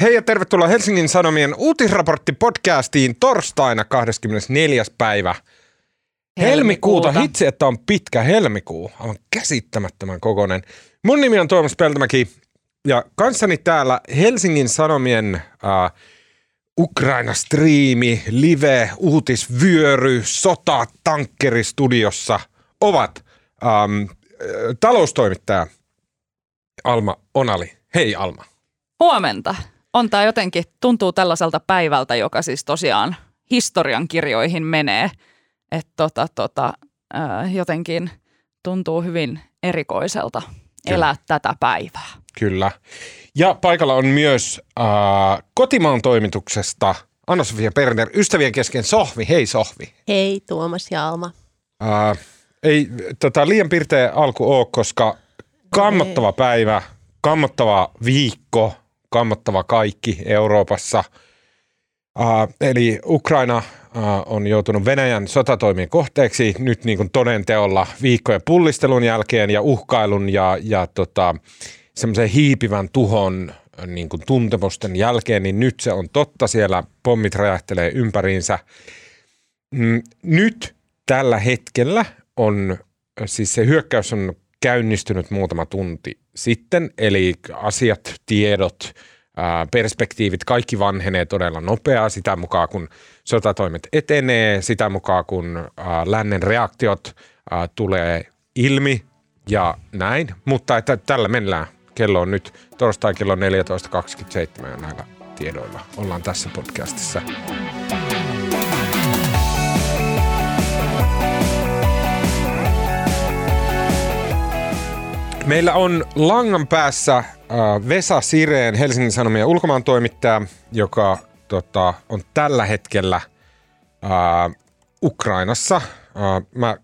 Hei ja tervetuloa Helsingin Sanomien uutisraportti-podcastiin torstaina 24. päivä helmikuuta. Helmikuuta. Hitsi, että on pitkä helmikuu. Aivan käsittämättömän kokoinen. Mun nimi on Tuomas Peltomäki ja kanssani täällä Helsingin Sanomien äh, Ukraina-striimi, live, uutisvyöry, sota, tankkeri studiossa ovat ähm, äh, taloustoimittaja Alma Onali. Hei Alma. Huomenta. On tämä jotenkin, tuntuu tällaiselta päivältä, joka siis tosiaan historian kirjoihin menee. Että tota, tota, äh, jotenkin tuntuu hyvin erikoiselta elää tätä päivää. Kyllä. Ja paikalla on myös äh, kotimaan toimituksesta Anna-Sofia Perner, ystävien kesken Sohvi. Hei Sohvi. Hei Tuomas ja Alma. Äh, ei tota, liian pirteä alku ole, koska kammottava päivä, kammottava viikko, kammottava kaikki Euroopassa. Äh, eli Ukraina äh, on joutunut Venäjän sotatoimien kohteeksi nyt niin kuin toden teolla viikkojen pullistelun jälkeen ja uhkailun ja, ja tota, semmoisen hiipivän tuhon niin kuin tuntemusten jälkeen, niin nyt se on totta. Siellä pommit räjähtelee ympäriinsä. Mm, nyt tällä hetkellä on, siis se hyökkäys on käynnistynyt muutama tunti sitten, eli asiat, tiedot, perspektiivit, kaikki vanhenee todella nopeaa sitä mukaan, kun sotatoimet etenee, sitä mukaan, kun lännen reaktiot tulee ilmi ja näin. Mutta että tällä mennään. Kello on nyt torstai kello 14.27 ja näillä tiedoilla ollaan tässä podcastissa. Meillä on langan päässä äh, Vesa Sireen, Helsingin Sanomien ulkomaan toimittaja, joka tota, on tällä hetkellä äh, Ukrainassa. Äh, mä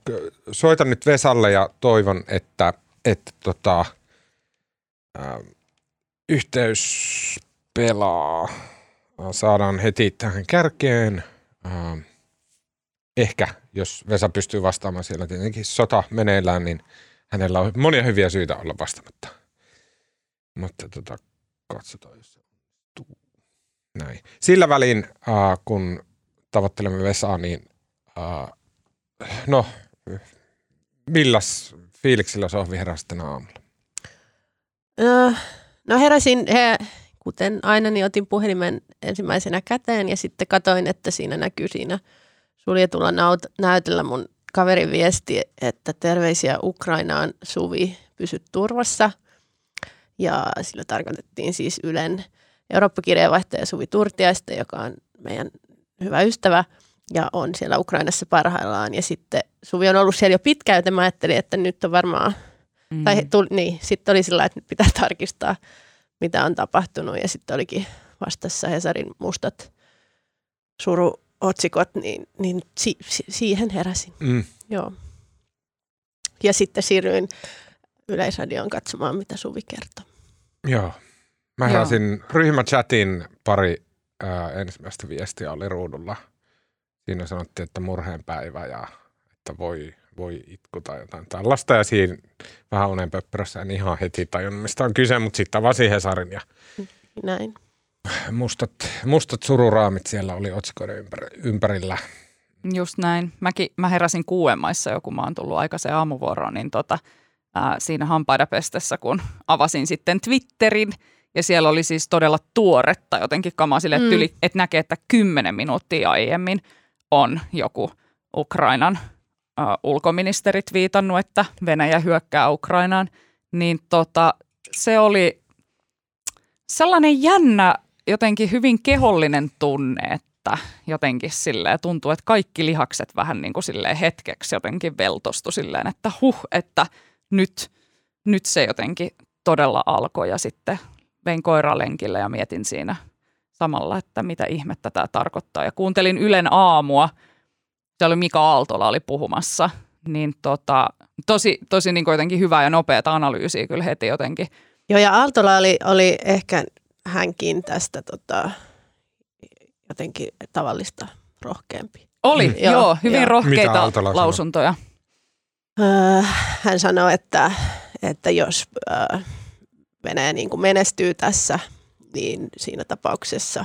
soitan nyt Vesalle ja toivon, että, että tota, äh, yhteys pelaa. Saadaan heti tähän kärkeen. Äh, ehkä, jos Vesa pystyy vastaamaan siellä tietenkin sota meneillään, niin hänellä on monia hyviä syitä olla vastaamatta. Mutta tota, katsotaan, jos onnistuu. Näin. Sillä välin, äh, kun tavoittelemme Vesaa, niin äh, no, milläs fiiliksillä Sohvi heräsi tänä aamulla? Öö, No heräsin, he, kuten aina, niin otin puhelimen ensimmäisenä käteen ja sitten katoin, että siinä näkyy siinä suljetulla naut- näytöllä mun kaverin viesti, että terveisiä Ukrainaan Suvi, pysy turvassa. Ja sillä tarkoitettiin siis Ylen Eurooppa-kirjeenvaihtaja Suvi Turtiaista, joka on meidän hyvä ystävä ja on siellä Ukrainassa parhaillaan. Ja sitten Suvi on ollut siellä jo pitkään, joten mä ajattelin, että nyt on varmaan Mm. tai tuli, niin, sitten oli sillä, että nyt pitää tarkistaa, mitä on tapahtunut. Ja sitten olikin vastassa Hesarin mustat suruotsikot, niin, niin si, si, siihen heräsin. Mm. Joo. Ja sitten siirryin Yleisradioon katsomaan, mitä Suvi kertoo. Joo. Mä heräsin ryhmächatin pari ää, ensimmäistä viestiä oli ruudulla. Siinä sanottiin, että murheenpäivä ja että voi, voi itku tai jotain tällaista. Ja siinä vähän unen pöppörössä en ihan heti tajunnut, mistä on kyse, mutta sitten avasin Hesarin ja Näin. Mustat, mustat sururaamit siellä oli otsikoiden ympär, ympärillä. Just näin. Mäkin, mä heräsin kuuden maissa jo, kun mä oon tullut aikaiseen aamuvuoroon, niin tota, ää, siinä hampaida pestessä, kun avasin sitten Twitterin, ja siellä oli siis todella tuoretta jotenkin kamaa sille, että, Mm. yli, että näkee, että kymmenen minuuttia aiemmin on joku Ukrainan ää, ulkoministerit viitannut, että Venäjä hyökkää Ukrainaan, niin tota, se oli sellainen jännä, jotenkin hyvin kehollinen tunne, että jotenkin silleen tuntuu, että kaikki lihakset vähän niin kuin silleen hetkeksi jotenkin veltostu silleen, että huh, että nyt, nyt se jotenkin todella alkoi ja sitten vein koiraa lenkille ja mietin siinä samalla, että mitä ihmettä tämä tarkoittaa. Ja kuuntelin Ylen aamua, se oli Mika Aaltola oli puhumassa, niin tota, tosi, tosi niin jotenkin hyvää ja nopeata analyysiä kyllä heti jotenkin. Joo, ja Aaltola oli, oli ehkä hänkin tästä tota, jotenkin tavallista rohkeampi. Oli, Mm. joo, Joo, hyvin joo. Mitä rohkeita lausuntoja. Öö, hän sanoi, että, että jos öö, Venäjä niin kuin menestyy tässä, niin siinä tapauksessa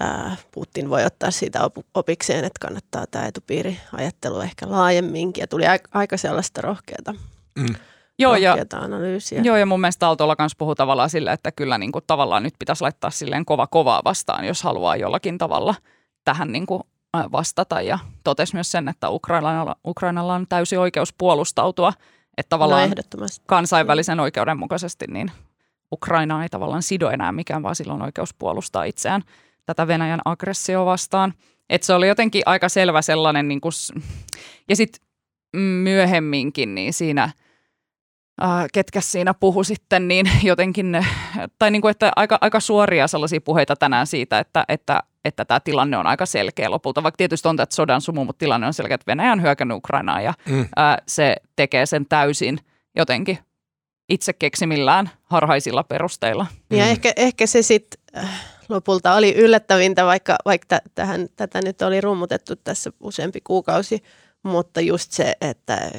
ää, Putin voi ottaa siitä opikseen, että kannattaa tämä etupiiriajattelu ehkä laajemminkin. Ja tuli aika, aika sellaista rohkeata, mm. Joo, ja, analyysiä. Joo, ja mun mielestä Aaltolla kanssa puhuu tavallaan sillä, että kyllä niin kuin, tavallaan nyt pitäisi laittaa silleen kova kovaa vastaan, jos haluaa jollakin tavalla tähän niin kuin, vastata. Ja totesi myös sen, että Ukrainalla, Ukrainalla on täysi oikeus puolustautua, että tavallaan no kansainvälisen oikeuden mukaisesti niin Ukraina ei tavallaan sido enää mikään, vaan sillä on oikeus puolustaa itseään tätä Venäjän aggressio vastaan. Et se oli jotenkin aika selvä sellainen, niin kuin, ja sitten myöhemminkin niin siinä, äh, ketkä siinä puhu sitten, niin jotenkin, tai niin kuin, että aika, aika suoria sellaisia puheita tänään siitä, että, että, että tämä tilanne on aika selkeä lopulta, vaikka tietysti on että sodan sumu, mutta tilanne on selkeä, että Venäjä on hyökännyt Ukrainaan ja mm. äh, se tekee sen täysin jotenkin itse keksimillään harhaisilla perusteilla. Ja mm. ehkä, ehkä se sitten äh, lopulta oli yllättävintä, vaikka, vaikka tähän, tätä nyt oli rummutettu tässä useampi kuukausi, mutta just se, että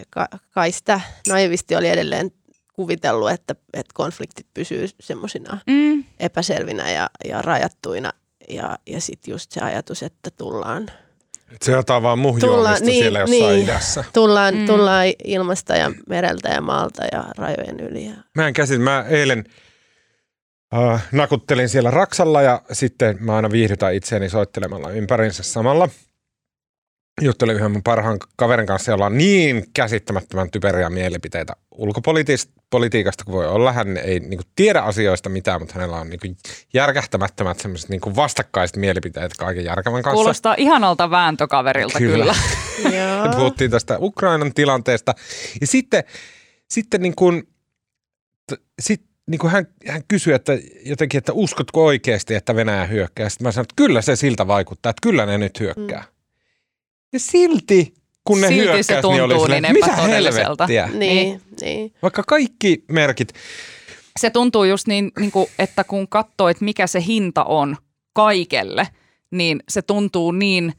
kai sitä naivisti oli edelleen kuvitellut, että, että konfliktit pysyy semmoisina mm. epäselvinä ja, ja rajattuina. Ja, ja sitten just se ajatus, että tullaan se jotain vaan muhjoamista niin, siellä jossain niin, idässä. Tullaan, mm. tullaan ilmasta ja mereltä ja maalta ja rajojen yli. Mä en käsit, mä eilen äh, nakuttelin siellä Raksalla ja sitten mä aina viihdytän itseäni soittelemalla ympärinsä samalla. Juttelin yhden mun parhaan kaverin kanssa, jolla on niin käsittämättömän typeriä mielipiteitä ulkopolitiikasta kuin voi olla. Hän ei niin kuin, tiedä asioista mitään, mutta hänellä on niin kuin, järkähtämättömät semmoiset niin vastakkaiset mielipiteet kaiken järkevän kanssa. Kuulostaa ihanalta vääntökaverilta kyllä. kyllä. Puhuttiin tästä Ukrainan tilanteesta. Ja sitten, sitten niin kuin, t- sit, niin kuin hän, hän kysyi, että jotenkin, että uskotko oikeasti, että Venäjä hyökkää? Sitten mä sanoin, että kyllä se siltä vaikuttaa, että kyllä ne nyt hyökkää. Mm. Ja silti, kun ne silti hyökkäs, se tuntuu niin oli silleen, niin mitä helvettiä? Niin, niin, niin. Vaikka kaikki merkit. Se tuntuu just niin, niin kuin, että kun katsoo, että mikä se hinta on kaikelle, niin se tuntuu niin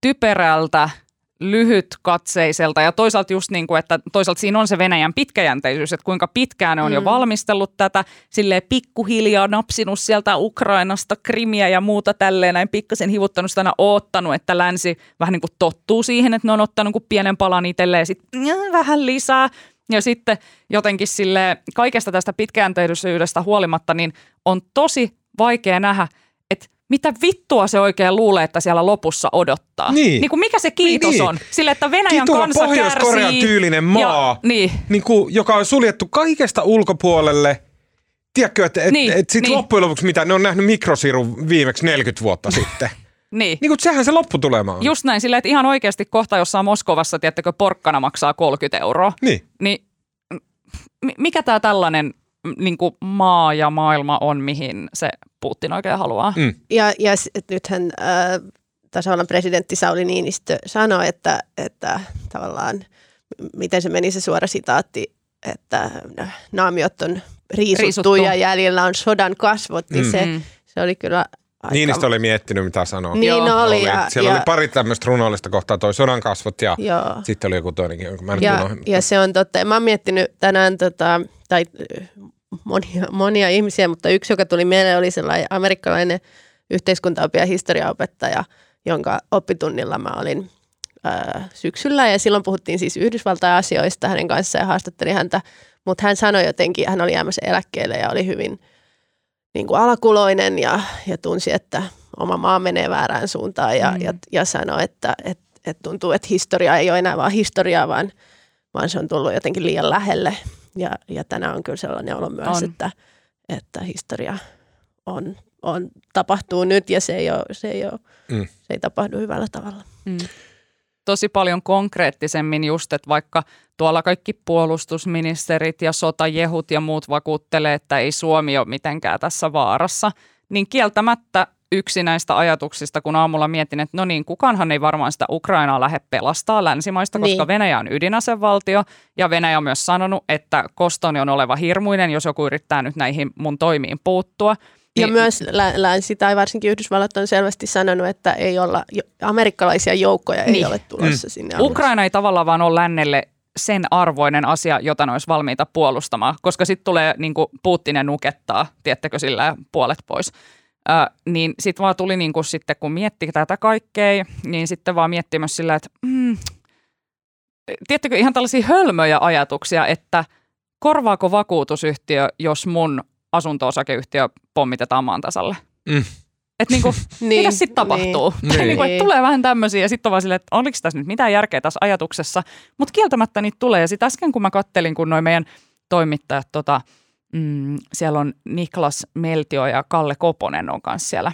typerältä – lyhytkatseiselta ja toisaalta just niin kuin, että toisaalta siinä on se Venäjän pitkäjänteisyys, että kuinka pitkään ne on mm. jo valmistellut tätä, silleen pikkuhiljaa napsinut sieltä Ukrainasta krimiä ja muuta tälleen näin pikkasen hivuttanut sitä oottanut, että länsi vähän niin kuin tottuu siihen, että ne on ottanut kuin pienen palan itselleen ja sitten vähän lisää. Ja sitten jotenkin sille kaikesta tästä pitkäjänteisyydestä huolimatta, niin on tosi vaikea nähdä, mitä vittua se oikein luulee, että siellä lopussa odottaa. Niin. niin kuin mikä se kiitos niin, niin. on? Sille, että Venäjän Kituva kansa Pohjois-Korean kärsii. tyylinen maa, ja, niin. Niin kuin, joka on suljettu kaikesta ulkopuolelle. Tiedätkö, että et, niin, et sitten niin. loppujen lopuksi mitä, ne on nähnyt mikrosirun viimeksi 40 vuotta sitten. Niin. niin kuin sehän se lopputulema on. Just näin, silleen, että ihan oikeasti kohta jossain Moskovassa, tiedättekö, porkkana maksaa 30 euroa. Niin. Niin mikä tämä tällainen niin kuin maa ja maailma on, mihin se Putin oikein haluaa. Mm. Ja, ja nythän äh, tasavallan presidentti Sauli Niinistö sanoi, että, että tavallaan, miten se meni se suora sitaatti, että naamiot on riisuttu, riisuttu. ja jäljellä on sodan kasvot, niin mm. se, mm. se oli kyllä Aika... Niinistö oli miettinyt, mitä sanoa. Niin Joo. oli. Ja, Siellä ja, oli pari tämmöistä runollista kohtaa, toi sodan kasvot ja Joo. sitten oli joku toinenkin, jonka mä en ja, ja se on totta. Mä oon miettinyt tänään, tota, tai monia, monia ihmisiä, mutta yksi, joka tuli mieleen, oli sellainen amerikkalainen ja historiaopettaja, jonka oppitunnilla mä olin ää, syksyllä. Ja silloin puhuttiin siis Yhdysvaltain asioista hänen kanssaan ja haastattelin häntä. Mutta hän sanoi jotenkin, hän oli jäämässä eläkkeelle ja oli hyvin niin kuin alakuloinen ja, ja tunsi, että oma maa menee väärään suuntaan ja, mm. ja, ja sanoi, että et, et tuntuu, että historia ei ole enää vaan historiaa, vaan, vaan se on tullut jotenkin liian lähelle ja, ja tänään on kyllä sellainen olo myös, on. Että, että historia on, on, tapahtuu nyt ja se ei, ole, se ei, ole, mm. se ei tapahdu hyvällä tavalla. Mm. Tosi paljon konkreettisemmin just, että vaikka tuolla kaikki puolustusministerit ja sotajehut ja muut vakuuttelee, että ei Suomi ole mitenkään tässä vaarassa, niin kieltämättä yksi näistä ajatuksista, kun aamulla mietin, että no niin, kukaanhan ei varmaan sitä Ukrainaa lähde pelastaa länsimaista, koska niin. Venäjä on ydinasevaltio ja Venäjä on myös sanonut, että kostoni on oleva hirmuinen, jos joku yrittää nyt näihin mun toimiin puuttua. Ja niin, myös länsi tai varsinkin Yhdysvallat on selvästi sanonut, että ei olla, amerikkalaisia joukkoja ei niin. ole tulossa mm. sinne. Ukraina ei tavallaan vaan ole lännelle sen arvoinen asia, jota ne olisi valmiita puolustamaan, koska sitten tulee niin kuin Putinen nukettaa, tiettäkö sillä puolet pois. Ö, niin sitten vaan tuli niin kuin sitten, kun mietti tätä kaikkea, niin sitten vaan miettii myös sillä, että mm, tiettäkö ihan tällaisia hölmöjä ajatuksia, että korvaako vakuutusyhtiö, jos mun asunto-osakeyhtiö pommitetaan maan tasalle? Mm. Että niinku, Niin, mitä sitten tapahtuu? Niin. Niin. niinku, Niin. tulee vähän tämmöisiä ja sitten on vaan silleen, että oliko tässä nyt mitään järkeä tässä ajatuksessa. Mutta kieltämättä niitä tulee. Ja sitten äsken kun mä kattelin, kun noin meidän toimittajat, tota, mm, siellä on Niklas Meltio ja Kalle Koponen on kanssa siellä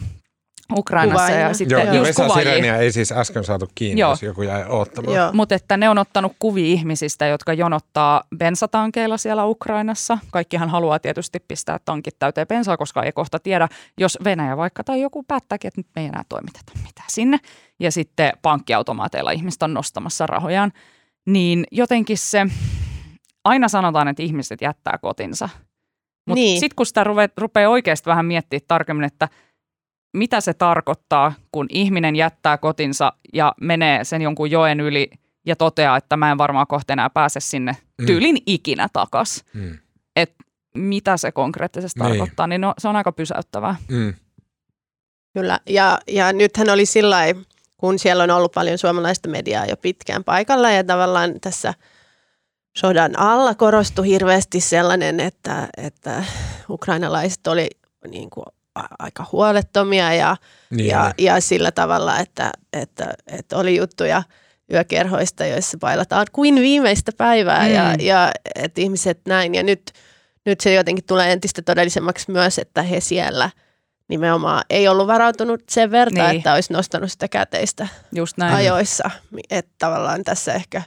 Ukrainassa. Kuvaajina. Ja sitten Joo, ja just Vesa kuvaajia. Sireniä ei siis äsken saatu kiinni, Joo. jos joku jäi oottamaan. Joo. Mutta että ne on ottanut kuvia ihmisistä, jotka jonottaa bensatankeilla siellä Ukrainassa. Kaikkihan haluaa tietysti pistää tankit täyteen bensaa, koska ei kohta tiedä, jos Venäjä vaikka tai joku päättääkin, että nyt me ei enää toimiteta mitään sinne. Ja sitten pankkiautomaateilla ihmiset on nostamassa rahojaan. Niin jotenkin se, aina sanotaan, että ihmiset jättää kotinsa. Mutta Niin. sitten kun sitä ruve, rupeaa oikeasti vähän miettimään tarkemmin, että mitä se tarkoittaa, kun ihminen jättää kotinsa ja menee sen jonkun joen yli ja toteaa, että mä en varmaan kohta enää pääse sinne Mm. tyylin ikinä takas. Mm. Että mitä se konkreettisesti Niin. tarkoittaa, niin no, se on aika pysäyttävää. Mm. Kyllä, ja, ja nythän oli sillä kun siellä on ollut paljon suomalaista mediaa jo pitkään paikalla ja tavallaan tässä sodan alla korostui hirveästi sellainen, että, että ukrainalaiset oli niin kuin aika huolettomia ja, Niin ja, ja sillä tavalla, että, että, että oli juttuja yökerhoista, joissa bailataan kuin viimeistä päivää ja, Mm. ja että ihmiset näin. Ja nyt, nyt se jotenkin tulee entistä todellisemmaksi myös, että he siellä nimenomaan ei ollut varautunut sen verta, Niin. että olisi nostanut sitä käteistä Just Näin. näin. ajoissa. Että tavallaan tässä ehkä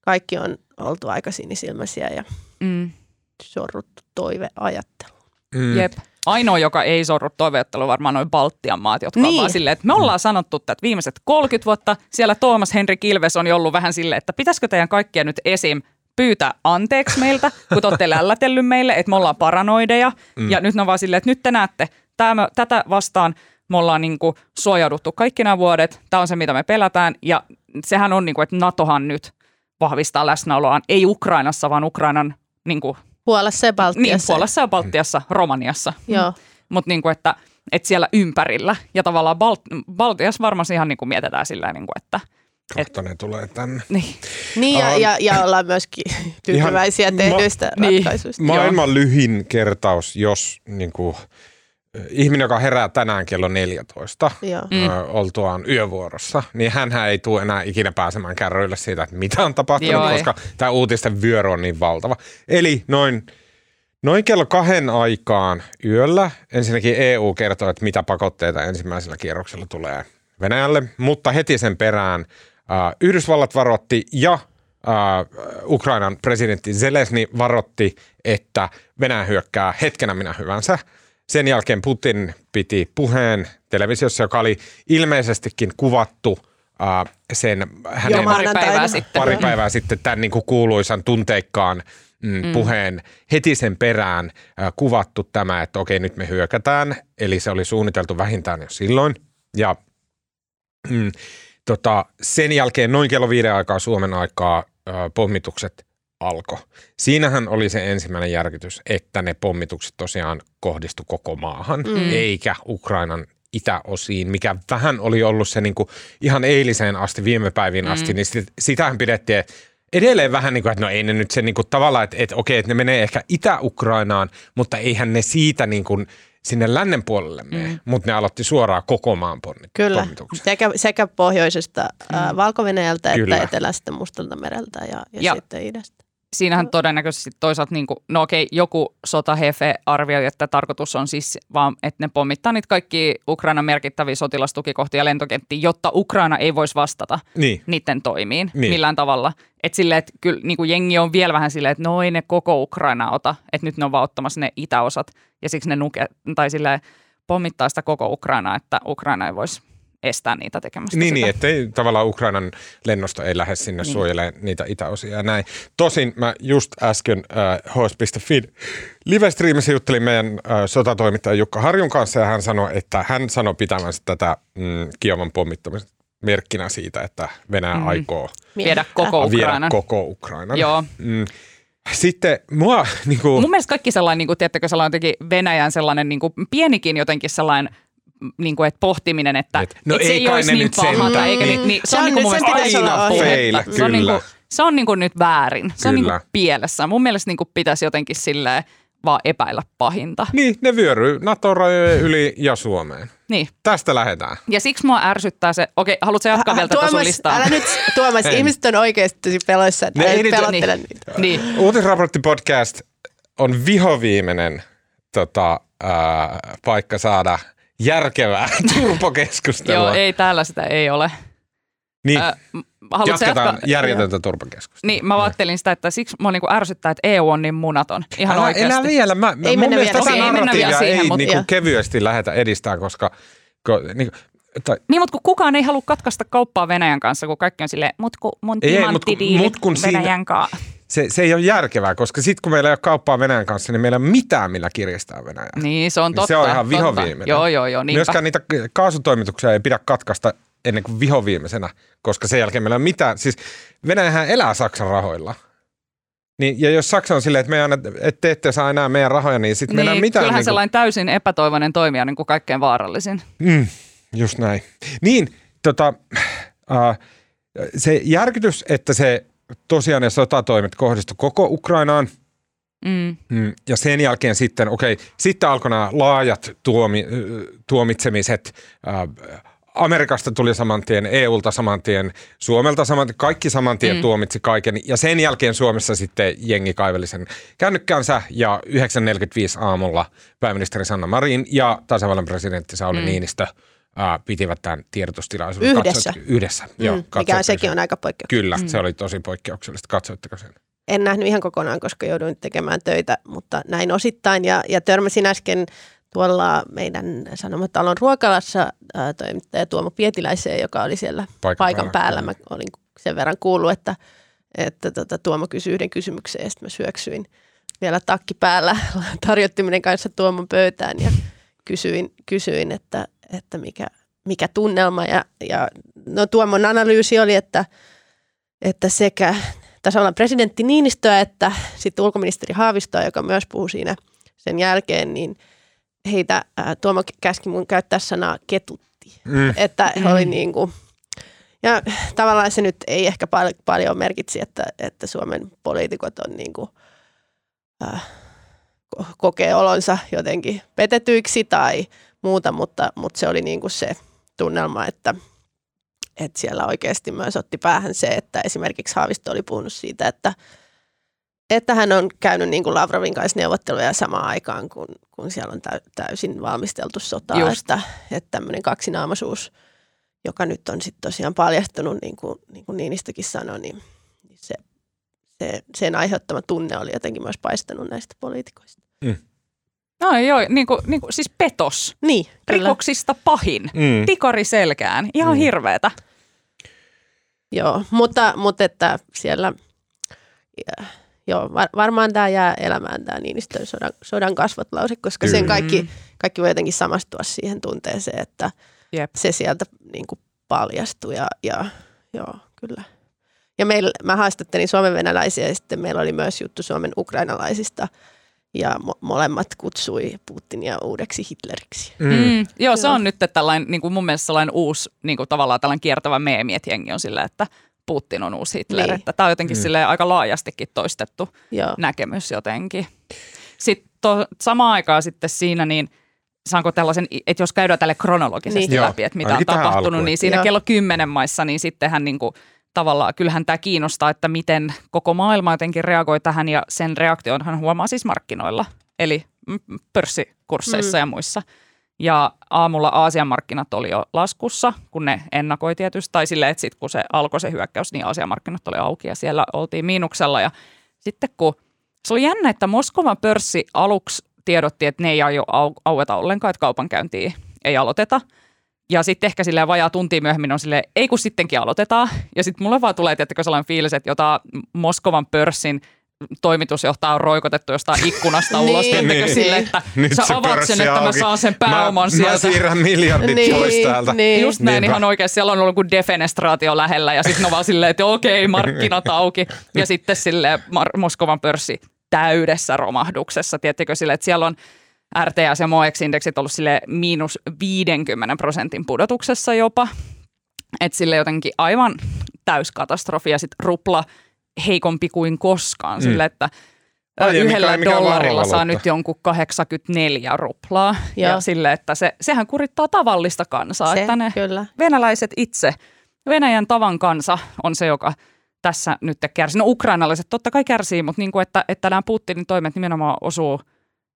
kaikki on oltu aika sinisilmäisiä ja Mm, sorruttu toiveajattelu. Mm. jep. Ainoa, joka ei sorru toiveottelu, varmaan noin Baltian maat, jotka niin. on vaan silleen, että me ollaan sanottu, että viimeiset 30 vuotta siellä Tuomas Henri Kilves on ollut vähän silleen, että pitäisikö teidän kaikkia nyt esim. pyytää anteeksi meiltä, kun te olette lällätellyt meille, että me ollaan paranoideja. Mm. Ja nyt ne on vaan silleen, että nyt te näette, tämä, tätä vastaan me ollaan niin kuin suojauduttu kaikki nämä vuodet. Tämä on se, mitä me pelätään. Ja sehän on, niin kuin, että NATOhan nyt vahvistaa läsnäoloaan, ei Ukrainassa, vaan Ukrainan niin kuin, Puolassa ja niin, Baltiassa. Puolassa ja Baltiassa, Romaniassa. Joo. Mutta niinku, että, että siellä ympärillä. Ja tavallaan Balt- Baltiassa varmasti ihan niinku mietitään sillä niinku, että Kohta ne tulee tänne. niin, Niin, ja, ja, ja ollaan myöskin tyytyväisiä ma- tehdyistä niin. ratkaisuista. Maailman lyhin kertaus, jos niin kuin, ihminen, joka herää tänään kello 14 Joo. mm. oltuaan yövuorossa, niin hän ei tule enää ikinä pääsemään kärryille siitä, että mitä on tapahtunut, Joo, ei. koska tämä uutisten vyöry on niin valtava. Eli noin, noin kello kahden aikaan yöllä ensinnäkin EU kertoo, että mitä pakotteita ensimmäisellä kierroksella tulee Venäjälle, mutta heti sen perään äh, Yhdysvallat varoitti ja äh, Ukrainan presidentti Zelensky varoitti, että Venäjä hyökkää hetkenä minä hyvänsä. Sen jälkeen Putin piti puheen televisiossa, joka oli ilmeisestikin kuvattu äh, sen hänen Joo, pari päivää sitten. pari päivää sitten tämän niin kuin kuuluisan tunteikkaan mm, mm. puheen heti sen perään äh, kuvattu tämä, että okei nyt me hyökätään. Eli se oli suunniteltu vähintään jo silloin. Ja mm, tota, sen jälkeen noin kello viiden aikaa Suomen aikaa äh, pommitukset alkoi. Siinähän oli se ensimmäinen järkytys, että ne pommitukset tosiaan kohdistu koko maahan, mm. eikä Ukrainan itäosiin, mikä vähän oli ollut se niin kuin ihan eiliseen asti, viime päiviin asti, niin sit, sitähän pidettiin edelleen vähän niin kuin, että no ei ne nyt se niin kuin tavallaan, että, että okei, että ne menee ehkä Itä-Ukrainaan, mutta eihän ne siitä niin kuin sinne lännen puolelle mene, mm. mutta ne aloitti suoraan koko maan ponni- Kyllä, sekä, sekä pohjoisesta mm. Valko-Venäjältä Kyllä. että etelästä Mustalta mereltä ja, ja, Ja- ja sitten idästä. Siinähän todennäköisesti toisaalta, niin kuin, no okei, joku sotahefe arvioi, että tarkoitus on siis vaan, että ne pommittaa niitä kaikki Ukrainan merkittäviä sotilastukikohtia ja lentokenttiä, jotta Ukraina ei voisi vastata Niin, niiden toimiin Niin. millään tavalla. Että silleen, että kyllä niin kuin jengi on vielä vähän silleen, että no ei ne koko Ukraina ota, että nyt ne on vaan ottamassa ne itäosat ja siksi ne nuke, tai silleen pommittaa sitä koko Ukrainaa, että Ukraina ei voisi estää niitä tekemästä niin, sitä. niin ettei tavallaan Ukrainan lennosto ei lähde sinne niin. suojelemaan niitä itäosia ja näin. Tosin mä just äsken äh, hs.fi live-streamissä juttelin meidän äh, sotatoimittaja Jukka Harjun kanssa ja hän sanoi, että hän sanoi pitävänsä tätä mm, Kiovan pommittamista merkkinä siitä, että Venäjä Mm. aikoo Viedä koko viedä Ukrainan. koko Ukrainan. Joo. Mm. Sitten mua niin kuin, Mun mielestä kaikki sellainen, niin kuin, tiedättekö, sellainen jotenkin Venäjän sellainen niin kuin, pienikin jotenkin sellainen niin kuin, että pohtiminen, että Et, no et se ei ei olisi niin pahaa. Eikä, niin, Niin. niin, se Se on niin kuin mielestä pitäisi aina olla fail, Se on, niin kyllä. kuin, se on niin kuin nyt väärin. Se on niin Kyllä. kuin pielessä. Mun mielestä niin kuin pitäisi jotenkin silleen vaan epäillä pahinta. niin, ne vyöryy NATO-rajojen yli ja Suomeen. Niin. Tästä lähdetään. Ja siksi mua ärsyttää se, okei, haluatko jatkaa vielä tätä sun listaa? älä nyt, Tuomas, ihmiset on oikeasti tosi peloissa, että Ne ei pelottele niin. niitä. Niin. Uutisraporttipodcast on vihoviimeinen tota, ää, paikka saada järkevää turpokeskustelua. Joo, ei täällä sitä ei ole. niin, Äh, jatketaan jatkaa? järjetöntä turpakeskustelua. Niin, mä ajattelin sitä, että siksi mua niinku ärsyttää, että EU on niin munaton. Ihan Älä, oikeasti. elä vielä. Mä, mä, Ei mun mennä vielä. Okei, ei mennä vielä siihen, ei mutta- niinku kevyesti lähetä edistää, koska ko, niinku, tai, Niin, mutta kun kukaan ei halua katkaista kauppaa Venäjän kanssa, kun kaikki on silleen, mut kun mun Ei, ei, mut kun- timanttidiili mut kun siinä- Venäjän kanssa. Se, se ei ole järkevää, koska sitten kun meillä ei ole kauppaa Venäjän kanssa, niin meillä ei ole mitään, millä kiristää Venäjää. Niin, se on Niin totta. se on ihan vihoviimeinen. Joo, joo, joo, niinpä. Myöskään niitä kaasutoimituksia ei pidä katkaista ennen kuin vihoviimeisenä, koska sen jälkeen meillä ei ole mitään. Siis Venäjähän elää Saksan rahoilla. Niin, ja jos Saksa on silleen, että, me ei anna, että te ette saa enää meidän rahoja, niin sitten meillä ei Niin, mitään. kyllähän niin kuin- sellainen täysin epätoivoinen toimija niin kuin kaikkein vaarallisin. Mm, just näin. Niin, tota, äh, se järkytys, että se tosiaan ne sotatoimet kohdistu koko Ukrainaan, Mm. mm, ja sen jälkeen sitten, okei, sitten alkoi nämä laajat tuomi, tuomitsemiset, äh, Amerikasta tuli saman tien, EUlta saman tien, Suomelta saman tien, kaikki saman tien mm. tuomitsi kaiken. Ja sen jälkeen Suomessa sitten jengi kaiveli sen kännykkänsä ja 9.45 aamulla pääministeri Sanna Marin ja tasavallan presidentti Sauli mm. Niinistö ää, pitivät tämän tiedotustilaisuuden. Yhdessä. Katsoitte- yhdessä, Mm, joo. mikä sekin sen? on aika poikkeuksellista. Kyllä, mm. se oli tosi poikkeuksellista. Katsoitteko sen? En nähnyt ihan kokonaan, koska jouduin tekemään töitä, mutta näin osittain. Ja, ja törmäsin äsken tuolla meidän Sanomatalon ruokalassa ää, toimittaja Tuomo Pietiläiseen, joka oli siellä Paikan paikan, päällä, päällä. Mä olin sen verran kuullut, että, että tota, Tuomo kysyi yhden kysymyksen ja sitten mä syöksyin vielä takki päällä tarjottiminen kanssa Tuomon pöytään ja kysyin, kysyin että, että mikä, mikä tunnelma. Ja, ja no Tuomon analyysi oli, että, että sekä tasavallan presidentti Niinistöä että sitten ulkoministeri Haavistoa, joka myös puhui siinä sen jälkeen, niin heitä ää, Tuomo käski mun käyttää sanaa ketutti. Mm. Että he Mm. oli niin kuin, ja tavallaan se nyt ei ehkä pal- paljon merkitsi, että, että Suomen poliitikot on niin kuin, äh, ko- kokee olonsa jotenkin petetyiksi tai muuta, mutta, mutta se oli niin kuin se tunnelma, että, että siellä oikeasti myös otti päähän se, että esimerkiksi Haavisto oli puhunut siitä, että, että hän on käynyt niin kuin Lavrovin kanssa neuvotteluja samaan aikaan, kun, kun siellä on täy, täysin valmisteltu sotaa, Just. että, että tämmöinen kaksinaamaisuus, joka nyt on sitten tosiaan paljastunut, niin kuin, niin kuin Niinistökin sanoi, niin se, se, sen aiheuttama tunne oli jotenkin myös paistanut näistä poliitikoista. No joo, niin kuin, niin kuin, siis petos. Niin, kyllä. Rikoksista pahin. Mm. Tikari selkään. Ihan Mm. hirveetä. Joo, mutta, mutta että siellä, ja, joo, var, varmaan tämä jää elämään tämä Niinistön sodan, sodan kasvot lause, koska sen Kyllä. kaikki, kaikki voi jotenkin samastua siihen tunteeseen, että Jep. se sieltä niin kuin paljastui ja, ja joo, kyllä. Ja meillä, mä haastattelin suomen venäläisiä ja sitten meillä oli myös juttu Suomen ukrainalaisista ja mo- molemmat kutsui Putinia uudeksi Hitleriksi. Mm. Mm. Joo, se on nyt tällainen, niin kuin mun mielestä sellainen uusi, niin kuin tavallaan tällainen kiertävä meemi, että jengi on silleen, että Putin on uusi Hitler. Niin. Että tämä on jotenkin Mm. aika laajastikin toistettu Joo. näkemys jotenkin. Sitten to, samaan aikaan sitten siinä, niin saanko tällaisen, että jos käydään tälle kronologisesti Niin. läpi, että mitä on ainakin tähän tapahtunut, alkuun. niin siinä Joo. kello kymmenen maissa, niin sittenhän niin kuin, tavallaan, kyllähän tämä kiinnostaa, että miten koko maailma jotenkin reagoi tähän ja sen reaktionhan huomaa siis markkinoilla, eli pörssikursseissa mm. ja muissa. Ja aamulla Aasian markkinat oli jo laskussa, kun ne ennakoi tietysti, tai silleen, että sitten kun se alkoi se hyökkäys, niin Aasian markkinat oli auki ja siellä oltiin miinuksella. Ja sitten kun se oli jännä, että Moskovan pörssi aluksi tiedotti, että ne ei aio au- aueta ollenkaan, että kaupankäyntiä ei aloiteta. Ja sitten ehkä silleen vajaa tuntia myöhemmin on silleen, ei kun sittenkin aloitetaan. Ja sitten mulle vaan tulee, tiettäkö sellainen fiilis, että jota Moskovan pörssin toimitusjohtaja on roikotettu jostain ikkunasta ulos, Niin. Niin. sille, että Nyt sä se avaat sen, että mä saan sen pääoman mä, sieltä. Mä siirrän miljardit Niin, pois täältä. niin. Just näin Niinpä. ihan oikein. Siellä on ollut kuin defenestraatio lähellä ja sitten ne on vaan silleen, että okei, markkinat auki. Ja sitten sille Moskovan pörssi täydessä romahduksessa. Tiedättekö sille, että siellä on RTS ja MOEX-indeksit ollut sille miinus 50 prosentin pudotuksessa jopa. Että sille jotenkin aivan täyskatastrofi ja sitten rupla heikompi kuin koskaan. Mm. Sille, että Aiemmin yhdellä kai mikään dollarilla saa nyt jonkun 84 ruplaa. Joo. Ja sille, että se, sehän kurittaa tavallista kansaa. Se, että ne kyllä. venäläiset itse, Venäjän tavan kansa on se, joka tässä nyt kärsii. No ukrainalaiset totta kai kärsii, mutta niin kuin, että, että nämä Putinin toimet nimenomaan osuu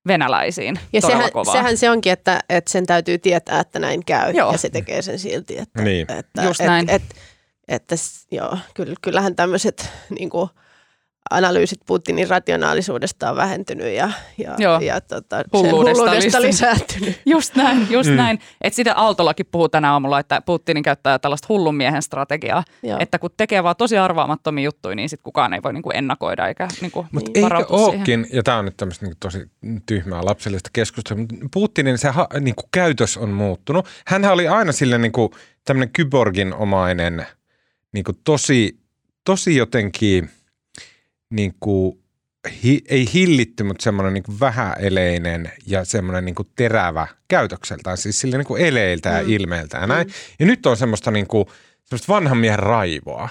venäläisiin Ja todella sehän, kovaa. sehän se onkin, että, että sen täytyy tietää, että näin käy. Joo. Ja se tekee sen silti. Että, Niin. että, Just et, näin. Et, että, s- joo, kyllä, kyllähän tämmöiset niin kuin, analyysit Putinin rationaalisuudesta on vähentynyt ja, ja, Joo. ja tota, sen Hulluudesta hulluudesta lisääntynyt. lisääntynyt. Just näin, just mm. näin. Että sitä Aaltolakin puhuu tänä aamulla, että Putinin käyttää tällaista hullun miehen strategiaa, Joo. että kun tekee vaan tosi arvaamattomia juttuja, niin sitten kukaan ei voi niinku ennakoida eikä niinku Mutta Niin. eikö siihen. ookin, ja tämä on nyt tämmöistä niin tosi tyhmää lapsellista keskustelua, mutta Putinin se ha, niin kuin käytös on muuttunut. Hänhän oli aina sille niin kuin, tämmöinen kyborgin omainen, niin kuin tosi, tosi jotenkin niin kuin, hi, ei hillitty, mutta semmoinen niin vähäeleinen ja semmoinen niin terävä käytökseltään, siis sille niin eleiltä ja Mm. ilmeiltä ja näin. Ja nyt on semmoista, niin kuin, semmoista vanhan miehen raivoa.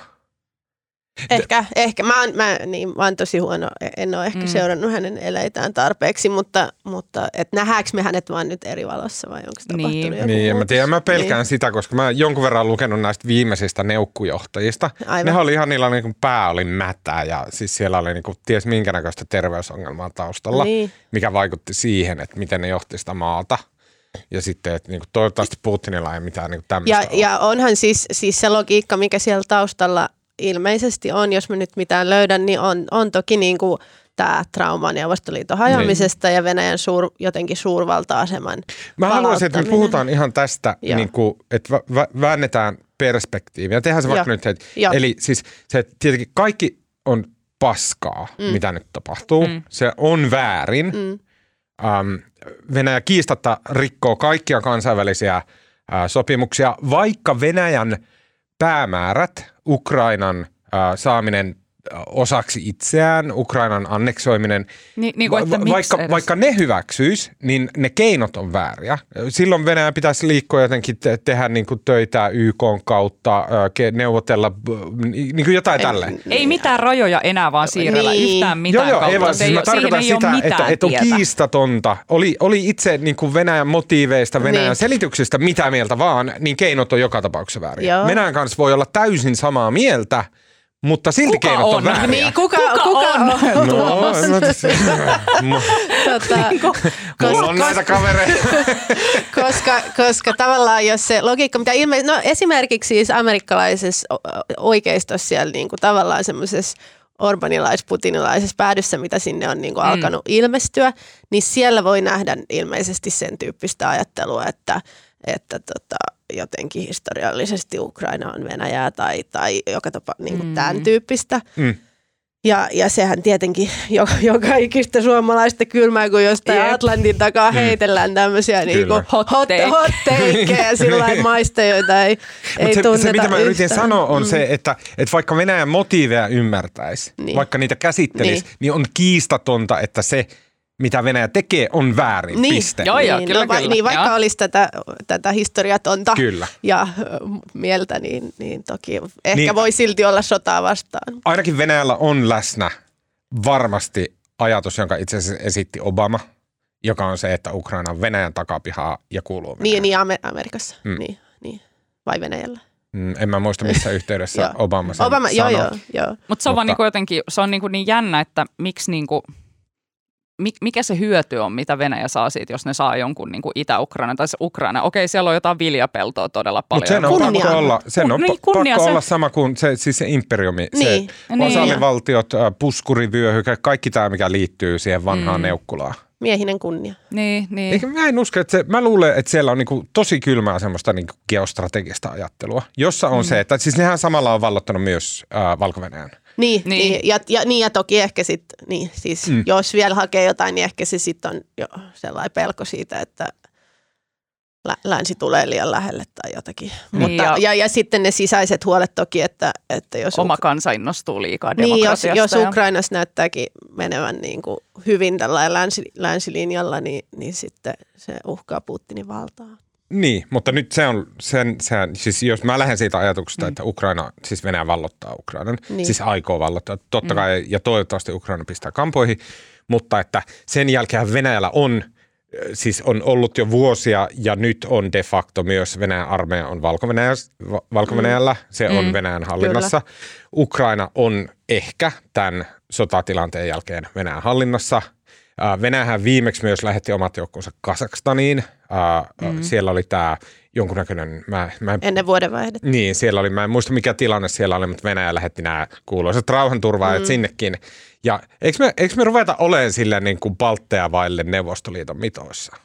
Ehkä, ehkä. Mä oon, mä, niin, mä oon tosi huono. En ole ehkä Mm. seurannut hänen eleitään tarpeeksi, mutta, mutta et nähdäänkö me hänet vaan nyt eri valossa vai onko tapahtunut Niin. joku Niin, en mä muutos? tiedä. Mä pelkään Niin. sitä, koska mä jonkun verran lukenut näistä viimeisistä neukkujohtajista. Aivan. Nehän oli ihan niillä niin pää oli mätä ja siis siellä oli niin kuin, ties minkä näköistä terveysongelmaa taustalla, Niin. mikä vaikutti siihen, että miten ne johti sitä maata. Ja sitten, että niin kuin, toivottavasti Putinilla ei mitään niin Ja, tämmöistä ja onhan siis, siis se logiikka, mikä siellä taustalla ilmeisesti on, jos mä nyt mitään löydän, niin on, on toki niin kuin tämä trauma Neuvostoliiton hajoamisesta Niin. ja Venäjän suur, jotenkin suurvalta-aseman Mä haluaisin, että me puhutaan ihan tästä, Joo. niin kuin, että vä- vä- väännetään perspektiiviä. Tehdään se vaikka Joo. nyt heti. Joo. Eli siis se, että tietenkin kaikki on paskaa, mm. mitä nyt tapahtuu. Mm. Mm. Se on väärin. Mm. Ähm, Venäjä kiistatta rikkoo kaikkia kansainvälisiä äh, sopimuksia, vaikka Venäjän päämäärät, Ukrainan saaminen osaksi itseään, Ukrainan anneksoiminen, Ni, niin kuin, että Va- vaikka, edes? vaikka ne hyväksyis, niin ne keinot on vääriä. Silloin Venäjä pitäisi liikkua jotenkin, te- tehdä niin kuin töitä YK kautta, neuvotella, niin kuin jotain tälleen. Ei mitään rajoja enää vaan siirrellä Niin. yhtään mitään Joo, joo, kautta. ei vaan, Se siis ei mä tarkoitan sitä, että, että on kiistatonta. Oli, oli itse niin kuin Venäjän motiiveista, Venäjän Niin. selityksistä, mitä mieltä vaan, niin keinot on joka tapauksessa vääriä. Joo. Venäjän kanssa voi olla täysin samaa mieltä, mutta silti Kuka keinot on, on? vääriä. Niin, kuka, Kuka kuka, on? on? No, en mä tiedä. Tota, Mulla on näitä kavereita. koska, koska tavallaan jos se logiikka, mitä ilme, no esimerkiksi siis amerikkalaisessa oikeistossa siellä niin kuin tavallaan semmoisessa orbanilais-putinilaisessa päädyssä, mitä sinne on niin kuin Mm. alkanut ilmestyä, niin siellä voi nähdä ilmeisesti sen tyyppistä ajattelua, että, että tota, jotenkin historiallisesti Ukraina on Venäjää tai, tai joka tapa niin kuin Mm. tämän tyyppistä. Mm. Ja, ja sehän tietenkin joka, joka ikistä suomalaista kylmää, kun jostain Jep. Atlantin takaa heitellään tämmöisiä niin Kyllä. hot, Hot take. hot takeja sillä lailla maista, joita ei, ei se, tunneta se, mitä mä yritin yhtään. sanoa, on Mm. se, että, että vaikka Venäjän motiiveja ymmärtäisi, Niin. niin. vaikka niitä käsittelisi, Niin. niin. niin on kiistatonta, että se, mitä Venäjä tekee, on väärin. Niin. Piste. Joo, joo, niin, kyllä, no, va- kyllä. Niin, vaikka Joo. olisi tätä, tätä historiatonta Kyllä. ja ö, mieltä, niin, niin toki ehkä Niin. voi silti olla sotaa vastaan. Ainakin Venäjällä on läsnä varmasti ajatus, jonka itse asiassa esitti Obama, joka on se, että Ukraina on Venäjän takapihaa ja kuuluu Niin, Venäjälle. niin Amer- Amerikassa. Mm. Niin, niin. Vai Venäjällä? Mm, en mä muista missä yhteydessä Joo. Obama sen Obama, joo, sanoi. joo, joo. Mutta se on vaan niinku jotenkin, se on niinku niin jännä, että miksi niinku, mikä se hyöty on, mitä Venäjä saa siitä, jos ne saa jonkun niinku Itä-Ukraina tai se Ukraina. Okei, siellä on jotain viljapeltoa todella paljon. Mutta sen on Kunnia. pakko olla, sen on Niin, kunnia pakko se- olla sama kuin se, siis se imperiumi, Niin. se Niin. vasallivaltiot, ä, puskurivyöhyke, kaikki tämä, mikä liittyy siihen vanhaan Mm. neukkulaan. Miehinen kunnia. Niin, niin. Eikä mä en usko, että se, mä luulen, että siellä on niinku tosi kylmää semmoista niinku geostrategista ajattelua, jossa on mm. se, että siis nehän samalla on vallottanut myös äh, valko Niin, Niin, Niin. niin. ja, ja, niin ja toki ehkä sitten, niin, siis Mm. jos vielä hakee jotain, niin ehkä se sitten on jo sellainen pelko siitä, että lä- länsi tulee liian lähelle tai jotakin. Niin, Mutta, ja- ja, ja, sitten ne sisäiset huolet toki, että, että jos, Oma Uk- kansa innostuu liikaa niin, jos, jos ja- Ukrainassa näyttääkin menevän niin kuin hyvin tällä länsi, länsilinjalla, niin, niin sitten se uhkaa Putinin valtaa. Niin, mutta nyt se on, sen, sen, siis jos mä lähden siitä ajatuksesta, mm. että Ukraina, siis Venäjä vallottaa Ukrainan, niin. Siis aikoo vallottaa, totta kai, ja toivottavasti Ukraina pistää kampoihin, mutta että sen jälkeen Venäjällä on, siis on ollut jo vuosia, ja nyt on de facto myös Venäjän armeija on Valko-Venäjällä, se on Mm. Venäjän hallinnassa. Ukraina on ehkä tämän sotatilanteen jälkeen Venäjän hallinnassa. Äh, Venäjähän viimeksi myös lähetti omat joukkonsa Kasakstaniin. Mm. Siellä oli tämä jonkunnäköinen, mä, mä en Ennen vuodenvaihdetta. niin, siellä oli, mä en muista mikä tilanne siellä oli, mutta Venäjä lähetti nämä kuuluisat rauhanturvaajat mm. sinnekin. Ja eikö me, eikö me ruveta olemaan sillä niin kuin Baltea vaille Neuvostoliiton mitoissa?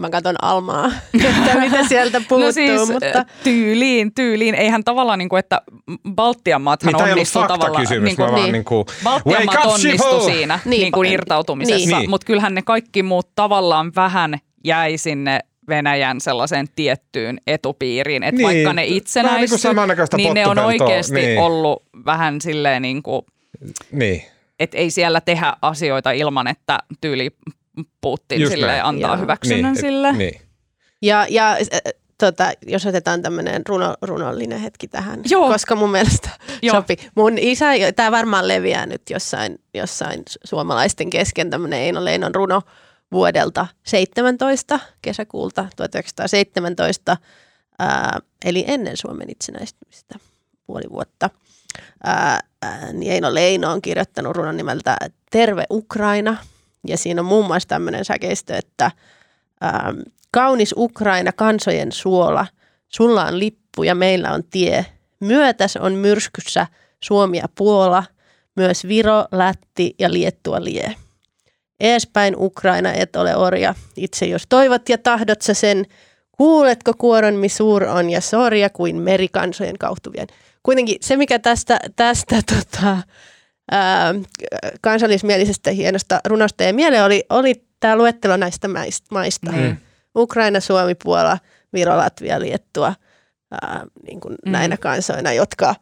Mä katson Almaa, että mitä sieltä puuttuu, no siis mutta... tyyliin, tyyliin. Eihän tavallaan niin kuin, että Baltian maathan Niin, tämä ei ollut onnistuu tavallaan. faktakysymys, niin kuin, mä vaan niin. niin kuin, Baltian maat onnistu shithole! siinä niin, Niin, niin kuin niin. irtautumisessa, Niin. mutta kyllähän ne kaikki muut tavallaan vähän jäi sinne Venäjän sellaiseen tiettyyn etupiiriin, että Niin, vaikka ne niin kuin itsenäisty, samannäköistä niin ne on oikeasti niin. ollut vähän silleen niin kuin, niin. että ei siellä tehdä asioita ilman, että tyyli Putin Just silleen näin. antaa Joo. hyväksynnän et- sille. Niin. Ja, ja äh, tota, jos otetaan tämmöinen runo, runollinen hetki tähän, Joo. koska mun mielestä Joo. sopi. Mun isä, tämä varmaan leviää nyt jossain, jossain su- suomalaisten kesken tämmöinen Eino Leinon runo vuodelta 17, kesäkuulta 1917, ää, eli ennen Suomen itsenäistymistä puoli vuotta. Ää, ää, niin Eino Leino on kirjoittanut runon nimeltä Terve Ukraina, ja siinä on muun muassa tämmöinen säkeistö, että ää, kaunis Ukraina, kansojen suola, sulla on lippu ja meillä on tie. Myötäs on myrskyssä Suomi ja Puola, myös Viro, Lätti ja Liettua lie. Eespäin Ukraina et ole orja, itse jos toivot ja tahdot sä sen, kuuletko kuoron mi suur on ja sorja kuin merikansojen kauhtuvien. Kuitenkin se, mikä tästä, tästä tota, ää, kansallismielisestä hienosta runosta ja mieleen oli, oli tämä luettelo näistä maista. maista. Mm. Ukraina, Suomi, Puola, Viro, Latvia, Liettua ää, niin kuin Mm. näinä kansoina, jotka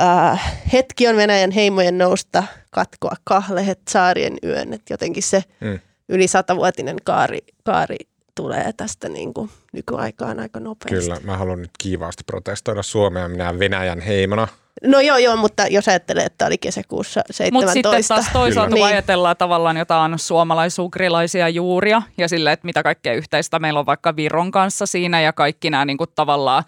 ää, hetki on Venäjän heimojen nousta, katkoa kahlehet, saarien yön. Et jotenkin se Mm. yli satavuotinen kaari, kaari tulee tästä niin kuin nykyaikaan aika nopeasti. Kyllä, mä haluan nyt kiivaasti protestoida Suomea minä Venäjän heimona. No joo, joo, mutta jos ajattelee, että oli kesäkuussa Mutta 17. sitten taas toisaalta, kun Niin. ajatellaan tavallaan jotain suomalaisugrilaisia juuria ja sille, että mitä kaikkea yhteistä meillä on vaikka Viron kanssa siinä ja kaikki nämä niin kuin tavallaan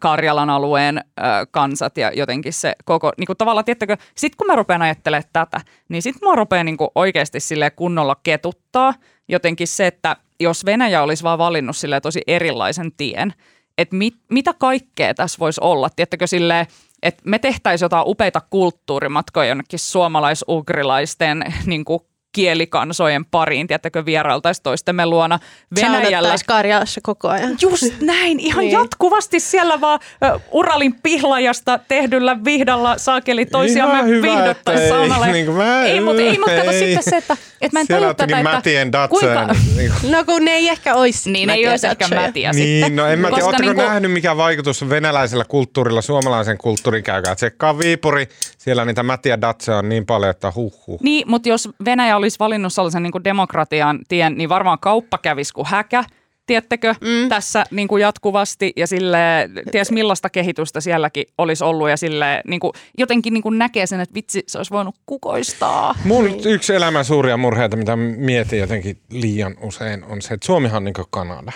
Karjalan alueen kansat ja jotenkin se koko, niin kuin tavallaan, tiettäkö, sit kun mä rupean ajattelemaan tätä, niin sit mä rupean niin kuin oikeasti sille kunnolla ketuttaa jotenkin se, että jos Venäjä olisi vaan valinnut sille tosi erilaisen tien, että mit, mitä kaikkea tässä voisi olla, tiettäkö silleen, että me tehtäisiin jotain upeita kulttuurimatkoja jonnekin suomalais-ugrilaisten niin kuin kielikansojen pariin, tiettäkö vierailtaisi toistemme luona Venäjällä. Karjalassa koko ajan. Just näin, ihan Niin. niin. jatkuvasti siellä vaan ö, Uralin pihlajasta tehdyllä vihdalla saakeli toisiamme Ihan hyvä, vihdottaisi että ei, saunalle. niin kuin mä- ei, mutta ei, mutta kato ei. sitten se, että, että mä en tajua ottikin tätä, Mätien että Datseen. kuinka, Niin, kuin- No kun ne ei ehkä olisi niin ei olisi ehkä mätiä sitten. niin, no en mä tiedä, ootteko niinku- nähnyt mikä vaikutus on venäläisellä kulttuurilla suomalaisen kulttuurin käykää. Tsekkaa Viipuri, siellä niitä Mätiä Datse on niin paljon, että huh huh. Niin, mutta jos Venäjä olisi valinnut sellaisen niin kuin demokratian tien, niin varmaan kauppa kävisi kuin häkä, tiettekö, mm. tässä niin kuin jatkuvasti ja sille ties millaista kehitystä sielläkin olisi ollut ja sille niin kuin, jotenkin niin kuin näkee sen, että vitsi, se olisi voinut kukoistaa. Mun yksi elämän suuria murheita, mitä mietin jotenkin liian usein, on se, että Suomihan on niin kuin Kanada.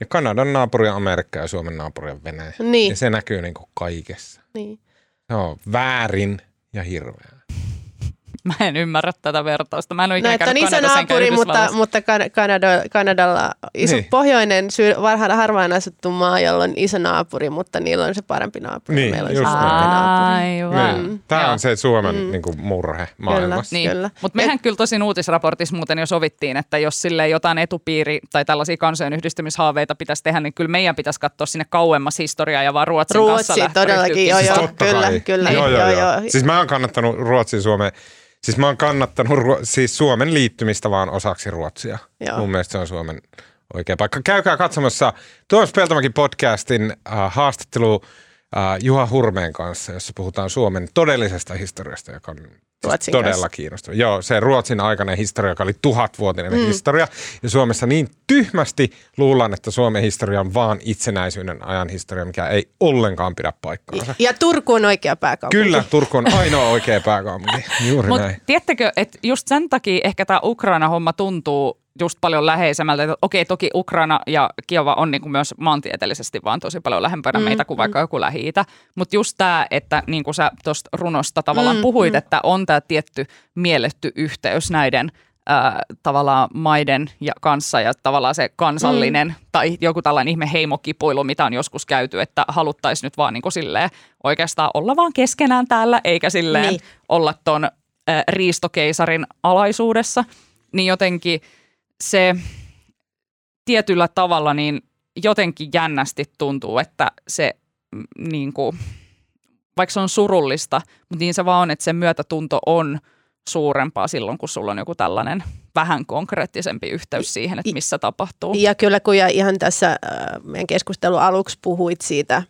Ja Kanadan naapuri on Amerikka ja Suomen naapuri on Venäjä. Niin, Ja se näkyy niin kuin kaikessa. niin. Se on väärin ja hirveää. Mä en ymmärrä tätä vertausta. Mä en ole No, ikinä että on iso naapuri, mutta, mutta Kan- Kanada, Kanadalla iso Niin. pohjoinen, syy, varhaan harvaan asuttu maa, jolla on iso naapuri, mutta niillä on se parempi naapuri. Niin, Meillä on just se naapuri. Aivan. Niin. Tämä Joo. on se Suomen mm. niin kuin, murhe maailmassa. Niin. Kyllä. Mutta mehän kyllä tosin uutisraportissa muuten jo sovittiin, että jos sille jotain etupiiri tai tällaisia kansojen yhdistymishaaveita pitäisi tehdä, niin kyllä meidän pitäisi katsoa sinne kauemmas historiaa ja vaan Ruotsin kanssa Ruotsi, lähteä todellakin, ryhtyä joo, joo. kyllä, kai. kyllä, Joo, joo, joo, joo. Siis mä oon kannattanut Ruotsin Suomeen, siis mä oon kannattanut Ruo- siis Suomen liittymistä vaan osaksi Ruotsia. Joo. Mun mielestä se on Suomen oikea paikka. Käykää katsomassa Tuomas Peltomäki podcastin äh, haastattelu äh, Juha Hurmeen kanssa, jossa puhutaan Suomen todellisesta historiasta, joka on Ruotsin todella kanssa. kiinnostava. Joo, se Ruotsin aikainen historia, joka oli tuhatvuotinen mm. historia. Ja Suomessa niin tyhmästi luullaan, että Suomen historia on vaan itsenäisyyden ajan historia, mikä ei ollenkaan pidä paikkaansa. Ja Turku on oikea pääkaupunki. Kyllä, Turku on ainoa oikea pääkaupunki. Juuri Mutta näin. tiedättekö, että just sen takia ehkä tämä Ukraina-homma tuntuu just paljon läheisemmältä. Että okei, toki Ukraina ja Kiova on niinku myös maantieteellisesti vaan tosi paljon lähempänä mm, meitä kuin vaikka joku lähi Mutta just tämä, että niin kuin sä tuosta runosta tavallaan mm, puhuit, mm. että on tämä tietty mielletty yhteys näiden ää, tavallaan maiden ja kanssa ja tavallaan se kansallinen mm. tai joku tällainen ihme heimokipuilu, mitä on joskus käyty, että haluttaisiin nyt vaan niin kuin silleen oikeastaan olla vaan keskenään täällä, eikä silleen niin. Niin. olla ton riistokeisarin alaisuudessa, niin jotenkin se tietyllä tavalla niin jotenkin jännästi tuntuu, että se mm, niin kuin, vaikka se on surullista, mutta niin se vaan on, että se myötätunto on suurempaa silloin, kun sulla on joku tällainen vähän konkreettisempi yhteys siihen, että missä tapahtuu. Ja kyllä kun ja ihan tässä äh, meidän keskustelun aluksi puhuit siitä,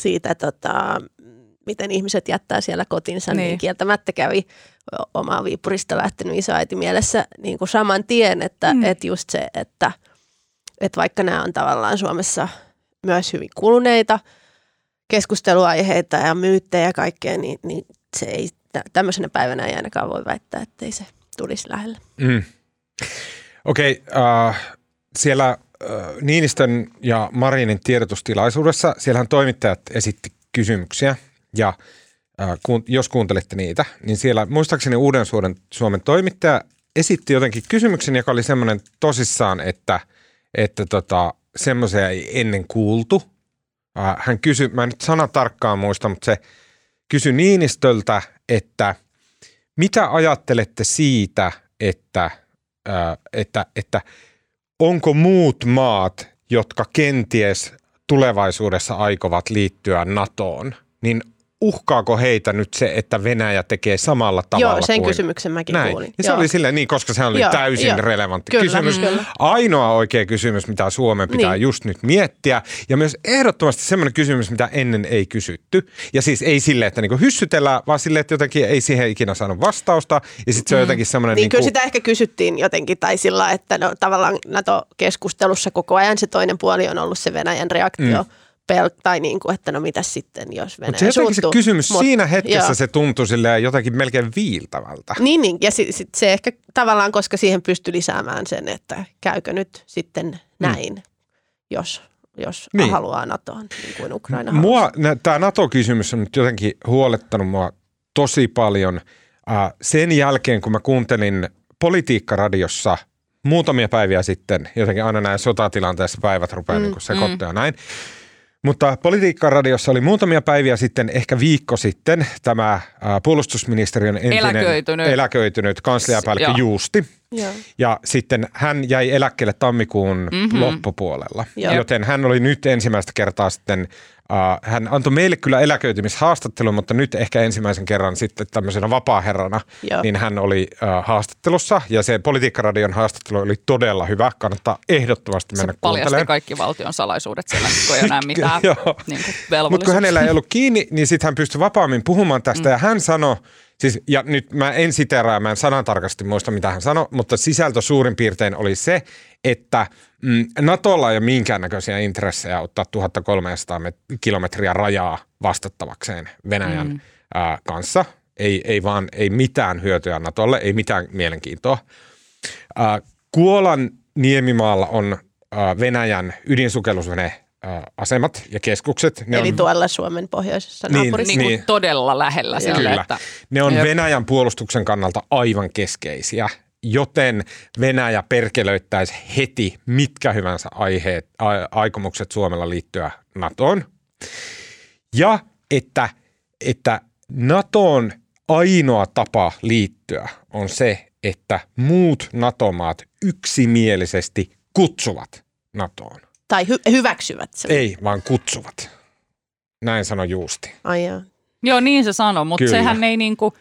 siitä tota, miten ihmiset jättää siellä kotinsa, niin, Niin. kieltämättä kävi omaa Viipurista lähtenyt isoäiti mielessä niin kuin saman tien, että Mm. et just se, että, että vaikka nämä on tavallaan Suomessa myös hyvin kuluneita keskusteluaiheita ja myyttejä ja kaikkea, niin, niin se ei tä- tämmöisenä päivänä ei ainakaan voi väittää, että ei se tulisi lähelle. Mm. Okei, okay, äh, siellä äh, Niinistön ja Marinin tiedotustilaisuudessa, siellähän toimittajat esitti kysymyksiä ja äh, kun, jos kuuntelitte niitä, niin siellä muistaakseni Uuden Suomen, Suomen toimittaja esitti jotenkin kysymyksen, joka oli semmoinen tosissaan, että, että tota, semmoisia ei ennen kuultu. Äh, hän kysyi, mä en nyt sana tarkkaan muista, mutta se kysyi Niinistöltä, että mitä ajattelette siitä, että, ää, että, että onko muut maat, jotka kenties tulevaisuudessa aikovat liittyä NATOon, niin uhkaako heitä nyt se, että Venäjä tekee samalla tavalla Joo, sen kuin kysymyksen mäkin näin. kuulin. Ja se Joo. oli silleen niin, koska se oli Joo, täysin joo. relevantti Kyllä, kysymys. kyllä. Ainoa oikea kysymys, mitä Suomen pitää Niin. just nyt miettiä. Ja myös ehdottomasti semmoinen kysymys, mitä ennen ei kysytty. Ja siis ei silleen, että niinku hyssytellään, vaan silleen, että jotenkin ei siihen ikinä saanut vastausta. Ja sitten se on jotenkin semmoinen... Niin niinku, kyllä sitä ehkä kysyttiin jotenkin, tai sillä, että no, tavallaan NATO-keskustelussa koko ajan se toinen puoli on ollut se Venäjän reaktio, mm. Pel- tai niin kuin, että no mitäs sitten, jos Venäjä Mutta se jotenkin se suuttuu. kysymys Mut- siinä hetkessä joo. se tuntui silleen jotenkin melkein viiltävältä. Niin, niin. ja sit, sit se ehkä tavallaan, koska siihen pystyi lisäämään sen, että käykö nyt sitten näin, mm. jos, jos Niin. haluaa NATOon, niin kuin Ukraina Mua, tämä NATO-kysymys on nyt jotenkin huolettanut mua tosi paljon. Äh, sen jälkeen, kun mä kuuntelin politiikkaradiossa muutamia päiviä sitten, jotenkin aina näin sotatilanteessa päivät rupeaa mm, niin sekoittaa ja näin. Mutta politiikkaradiossa oli muutamia päiviä sitten, ehkä viikko sitten, tämä äh, puolustusministeriön entinen Eläköitynyt. eläköitynyt kansliapäällikkö Joo. Juusti. Joo. Ja sitten hän jäi eläkkeelle tammikuun Mhm. mm-hmm. loppupuolella, Joo. joten hän oli nyt ensimmäistä kertaa sitten, hän antoi meille kyllä eläköitymishaastattelun, mutta nyt ehkä ensimmäisen kerran sitten tämmöisenä vapaaherrana, Joo. niin hän oli uh, haastattelussa ja se Politiikkaradion haastattelu oli todella hyvä, kannattaa ehdottomasti mennä kuuntelemaan. kaikki valtion salaisuudet siellä, kun ei enää mitään niin Mutta kun hänellä ei ollut kiinni, niin sitten hän pystyi vapaammin puhumaan tästä. Mm. Ja hän sanoi, siis, ja nyt mä en siteraa, mä en sanantarkasti muista mitä hän sanoi, mutta sisältö suurin piirtein oli se, että mm, Natolla ei ole minkäännäköisiä intressejä ottaa 1300 met- kilometriä rajaa vastattavakseen Venäjän mm. ää, kanssa. Ei, ei vaan, ei mitään hyötyä Natolle, ei mitään mielenkiintoa. Ää, Kuolan niemimaalla on ää, Venäjän ydinsukellusvene asemat ja keskukset. Ne Eli on, tuolla Suomen pohjoisessa Niin, naapurissa. Niin Niin. todella lähellä sille, Kyllä. että ne on. Venäjän puolustuksen kannalta aivan keskeisiä, joten Venäjä perkelöittäisi heti mitkä hyvänsä aiheet, a, aikomukset Suomella liittyä NATOon. Ja että, että NATOon ainoa tapa liittyä on se, että muut NATO-maat yksimielisesti kutsuvat NATOon. Tai hy- hyväksyvät sen. Ei, vaan kutsuvat. Näin sanoi Juusti. Ai jaa. joo niin se sanoo, mutta Kyllä. sehän ei niinku,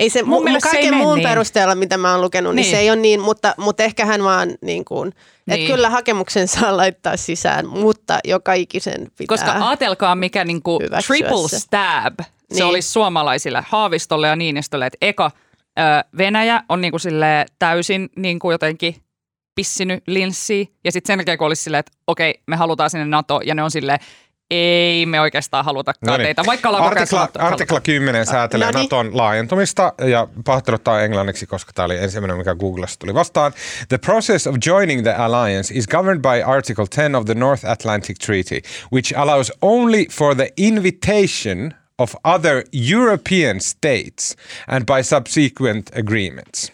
Ei se, Mun mu- mielestä se ei kaiken mene muun niin. perusteella, mitä mä oon lukenut, niin, Niin. se ei ole niin, mutta, mutta ehkä hän vaan niin kuin, että Niin. kyllä hakemuksen saa laittaa sisään, mutta joka ikisen pitää. koska ajatelkaa mikä niinku hyväksyä triple se. stab se Niin. olisi suomalaisille Haavistolle ja Niinistölle, että eka Venäjä on niinku silleen täysin niinku jotenkin pissinyt linssiin ja sitten sen jälkeen kun olisi silleen, että okei, me halutaan sinne NATO ja ne on silleen, ei me oikeastaan halutakaan No niin. teitä, vaikka ollaan Artikla, sanottu, artikla 10 säätelee No niin. Naton laajentumista ja pahoittelut tämä englanniksi, koska tämä oli ensimmäinen, mikä Googlessa tuli vastaan. The process of joining the alliance is governed by Article 10 of the North Atlantic Treaty, which allows only for the invitation of other European states and by subsequent agreements.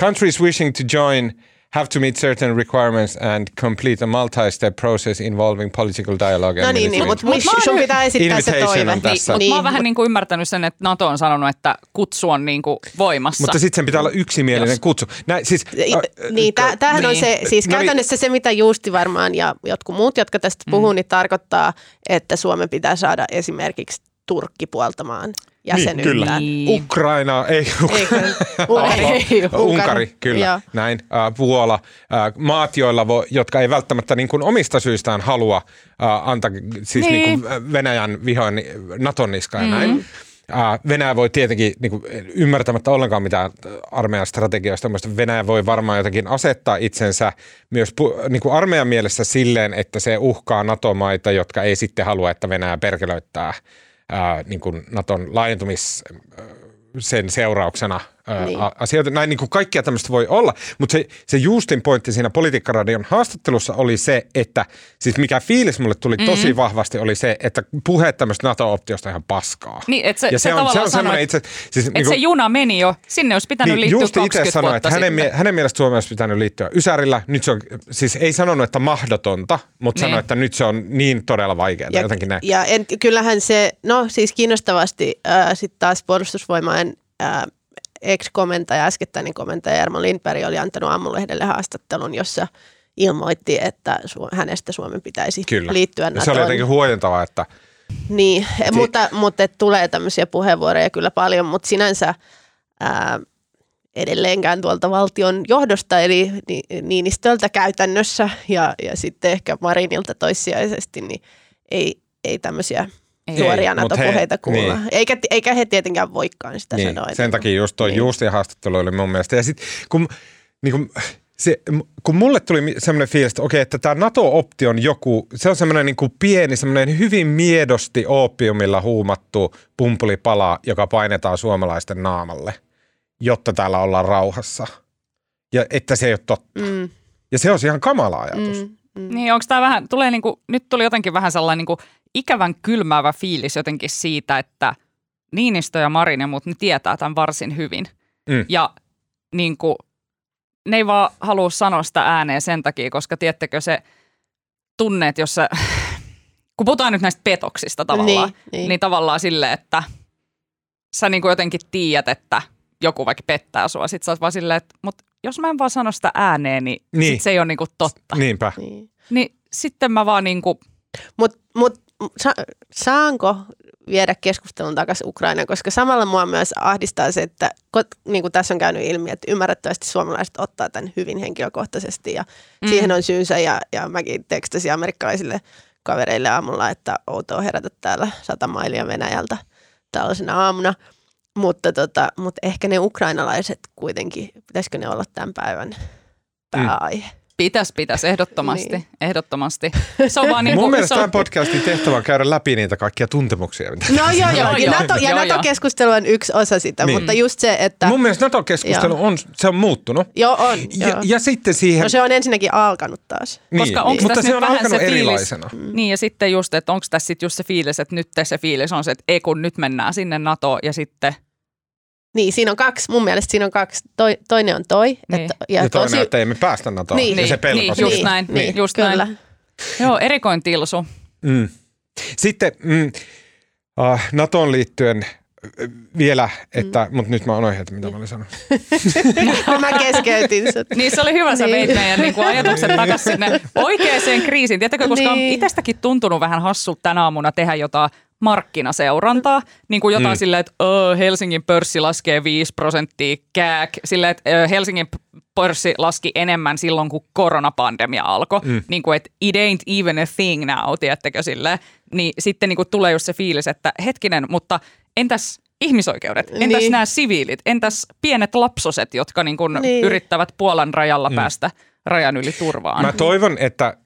Countries wishing to join have to meet certain requirements and complete a multi-step process involving political dialogue and No niin, niin mutta Mut oon sun pitää esittää se toive. on tässä. Mutta mä oon Niin, vähän niin kuin ymmärtänyt sen, että NATO on sanonut, että kutsu on niin kuin voimassa. Mutta sitten sen pitää olla yksimielinen Jos. kutsu. Näin, siis, äh, Niin, tä- tämähän on niin. se, siis No niin. käytännössä se, mitä Juusti varmaan ja jotkut muut, jotka tästä puhuu, niin tarkoittaa, että Suomen pitää saada esimerkiksi Turkki puoltamaan jäsenyyttä. kyllä. Niin. Ukraina, ei, Eikö? ei, Unkari, kyllä, Joo. näin. Äh, Puola, äh, maat, joilla vo, jotka ei välttämättä niin kuin omista syistään halua äh, antaa siis niin. Niin. Niin kuin Venäjän vihoin Naton niskaan ja näin. Äh, Venäjä voi tietenkin, niin kuin, ymmärtämättä ollenkaan mitään armeijan strategioista, mutta Venäjä voi varmaan jotenkin asettaa itsensä myös niin kuin armeijan mielessä silleen, että se uhkaa NATO-maita, jotka ei sitten halua, että Venäjä perkelöittää ää, niin kuin Naton laajentumis sen seurauksena ää, Niin. asioita. Näin niin kuin kaikkia tämmöistä voi olla, mutta se, se Justin pointti siinä Politiikkaradion haastattelussa oli se, että siis mikä fiilis mulle tuli Mm-hmm. tosi vahvasti oli se, että puheet tämmöistä NATO-optiosta on ihan paskaa. Niin, että se, ja se, on, se on sanoo, semmoinen että, itse, siis että se juna meni jo, sinne olisi pitänyt niin, liittyä Justi 20 itse sanoi, että hänen, mie- hänen mielestä Suomeen olisi pitänyt liittyä Ysärillä. Nyt se on, siis ei sanonut, että mahdotonta, mutta Niin. sanoi, että nyt se on niin todella vaikeaa. Ja, jotenkin näin. ja en, kyllähän se, no siis kiinnostavasti äh, sitten taas puolustusvoimain äh, ex-komentaja, äskettäinen komentaja Jarmo Lindberg oli antanut aamulehdelle haastattelun, jossa ilmoitti, että Su- hänestä Suomen pitäisi Kyllä. liittyä NATOon. se oli jotenkin huojentavaa, että Niin, mutta, mutta et tulee tämmöisiä puheenvuoroja kyllä paljon, mutta sinänsä ää, edelleenkään tuolta valtion johdosta, eli Ni- Niinistöltä käytännössä ja, ja sitten ehkä Marinilta toissijaisesti, niin ei, ei tämmöisiä. Suoria NATO-puheita kuulla. niin. Eikä, eikä he tietenkään voikaan sitä niin, sanoa. sen takia just toi Niin. niin. Juustin haastattelu oli mun mielestä. Ja sitten kun, niin kun, se, kun mulle tuli semmoinen fiilis, että okei, että tämä NATO-optio on joku, se on semmoinen niin kuin pieni, semmoinen hyvin miedosti oopiumilla huumattu pumpulipala, joka painetaan suomalaisten naamalle, jotta täällä ollaan rauhassa. Ja että se ei ole totta. Mm, Ja se on ihan kamala ajatus. mm, mm. Niin, onko tämä vähän, tulee niinku, nyt tuli jotenkin vähän sellainen niinku ikävän kylmäävä fiilis jotenkin siitä, että Niinistö ja Marin ja muut, ne tietää tämän varsin hyvin. Mm. Ja niinku, ne ei vaan halua sanoa sitä ääneen sen takia, koska tiedättekö se tunneet, jos sä, kun puhutaan nyt näistä petoksista tavallaan, Niin, niin. niin tavallaan silleen, että sä niinku jotenkin tiedät, että joku vaikka pettää sua. Sitten sä oot vaan silleen, että mut jos mä en vaan sano sitä ääneen, niin, Niin. niin. Sit se ei ole niinku totta. Niinpä. Niin. Niin sitten mä vaan niinku, Mutta mut, sa, saanko viedä keskustelun takaisin Ukrainaan, koska samalla mua myös ahdistaa se, että niin kuin tässä on käynyt ilmi, että ymmärrettävästi suomalaiset ottaa tämän hyvin henkilökohtaisesti ja mm. siihen on syynsä ja, ja mäkin tekstasin amerikkalaisille kavereille aamulla, että outoa herätä täällä sata mailia Venäjältä tällaisena aamuna. Mutta, tota, mutta ehkä ne ukrainalaiset kuitenkin, pitäisikö ne olla tämän päivän pääaihe? Pitäisi, pitäisi, ehdottomasti, Niin. ehdottomasti. Se on vaan niin Mun kuin, mielestä se tämän podcastin tehtävä on käydä läpi niitä kaikkia tuntemuksia. Mitä No joo, joo. Joo, Ja, joo. NATO, ja. NATO-keskustelu on yksi osa sitä, Niin. mutta just se, että... Mun mielestä NATO-keskustelu Joo. on, se on muuttunut. Joo, on. Ja, joo. ja sitten siihen... No se on ensinnäkin alkanut taas. niin, koska onks mutta tässä se on vähän alkanut se fiilis- erilaisena. Niin ja sitten just, että onko tässä sitten just se fiilis, että nyt se fiilis on se, että ei kun nyt mennään sinne NATO ja sitten Niin, siinä on kaksi. Mun mielestä siinä on kaksi. Toi, toinen on toi. Niin. Että, Ja, ja toinen, tosi, että ei me päästä NATOon. Niin. Ja se pelko Niin, just näin. Niin, just kyllä. näin. Joo, erikoin tilsu. Mm. Sitten mm, uh, NATOon liittyen vielä, että, mm. mutta nyt mä unohdin, että mitä mä olin sanonut. Kun mä keskeytin sut. Niin se oli hyvä, sä Niin. veit meidän niin kuin ajatukset takaisin sinne oikeaan kriisiin. Tiedätkö, koska on Niin. itsestäkin tuntunut vähän hassulta tänä aamuna tehdä jotain markkinaseurantaa, niin kuin jotain Mm. silleen, että oh, Helsingin pörssi laskee 5 prosenttia, kääk, silleen, että ö, Helsingin pörssi laski enemmän silloin, kun koronapandemia alkoi, Mm. mm. niin kuin, että it ain't even a thing now, tiedättekö silleen, niin sitten niin kuin tulee just se fiilis, että hetkinen, mutta entäs ihmisoikeudet, entäs Niin. niin. nämä siviilit, entäs pienet lapsoset, jotka niin kuin Niin. niin. yrittävät Puolan rajalla mm. päästä rajan yli turvaan. Mä toivon, että,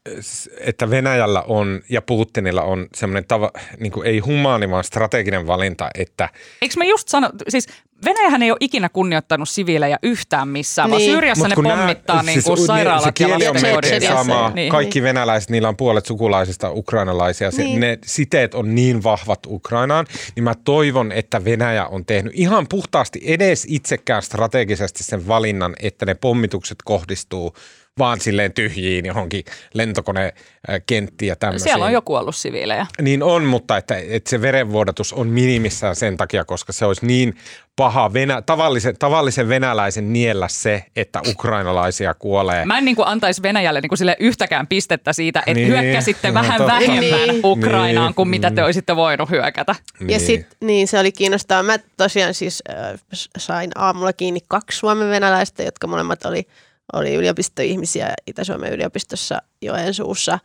että Venäjällä on ja Putinilla on semmoinen tava, niin kuin ei humaani, vaan strateginen valinta, että Eikö mä just sano, siis Venäjähän ei ole ikinä kunnioittanut siviilejä yhtään missään, niin. vaan Niin. Syyriassa Mut ne kun nää- pommittaa niin kuin ne- sairaalat se ja kieli on melkein sama. Niin. Kaikki venäläiset, niillä on puolet sukulaisista ukrainalaisia. Se, Niin. Ne siteet on niin vahvat Ukrainaan, niin mä toivon, että Venäjä on tehnyt ihan puhtaasti edes itsekään strategisesti sen valinnan, että ne pommitukset kohdistuu vaan silleen tyhjiin johonkin lentokonekenttiin ja tämmöisiin. Siellä on jo kuollut siviilejä. Niin on, mutta että, että se verenvuodatus on minimissään sen takia, koska se olisi niin paha venä, tavallisen, tavallisen venäläisen niellä se, että ukrainalaisia kuolee. Mä en niin kuin antaisi Venäjälle niin kuin sille yhtäkään pistettä siitä, että Niin, niin. hyökkäsitte no vähän totta. vähemmän Niin. Ukrainaan Niin. kuin mitä te Mm. olisitte voinut hyökätä. Ja sit, niin se oli kiinnostavaa. Mä tosiaan siis äh, sain aamulla kiinni kaksi Suomen venäläistä, jotka molemmat oli, oli yliopistoihmisiä Itä-Suomen yliopistossa Joensuussa.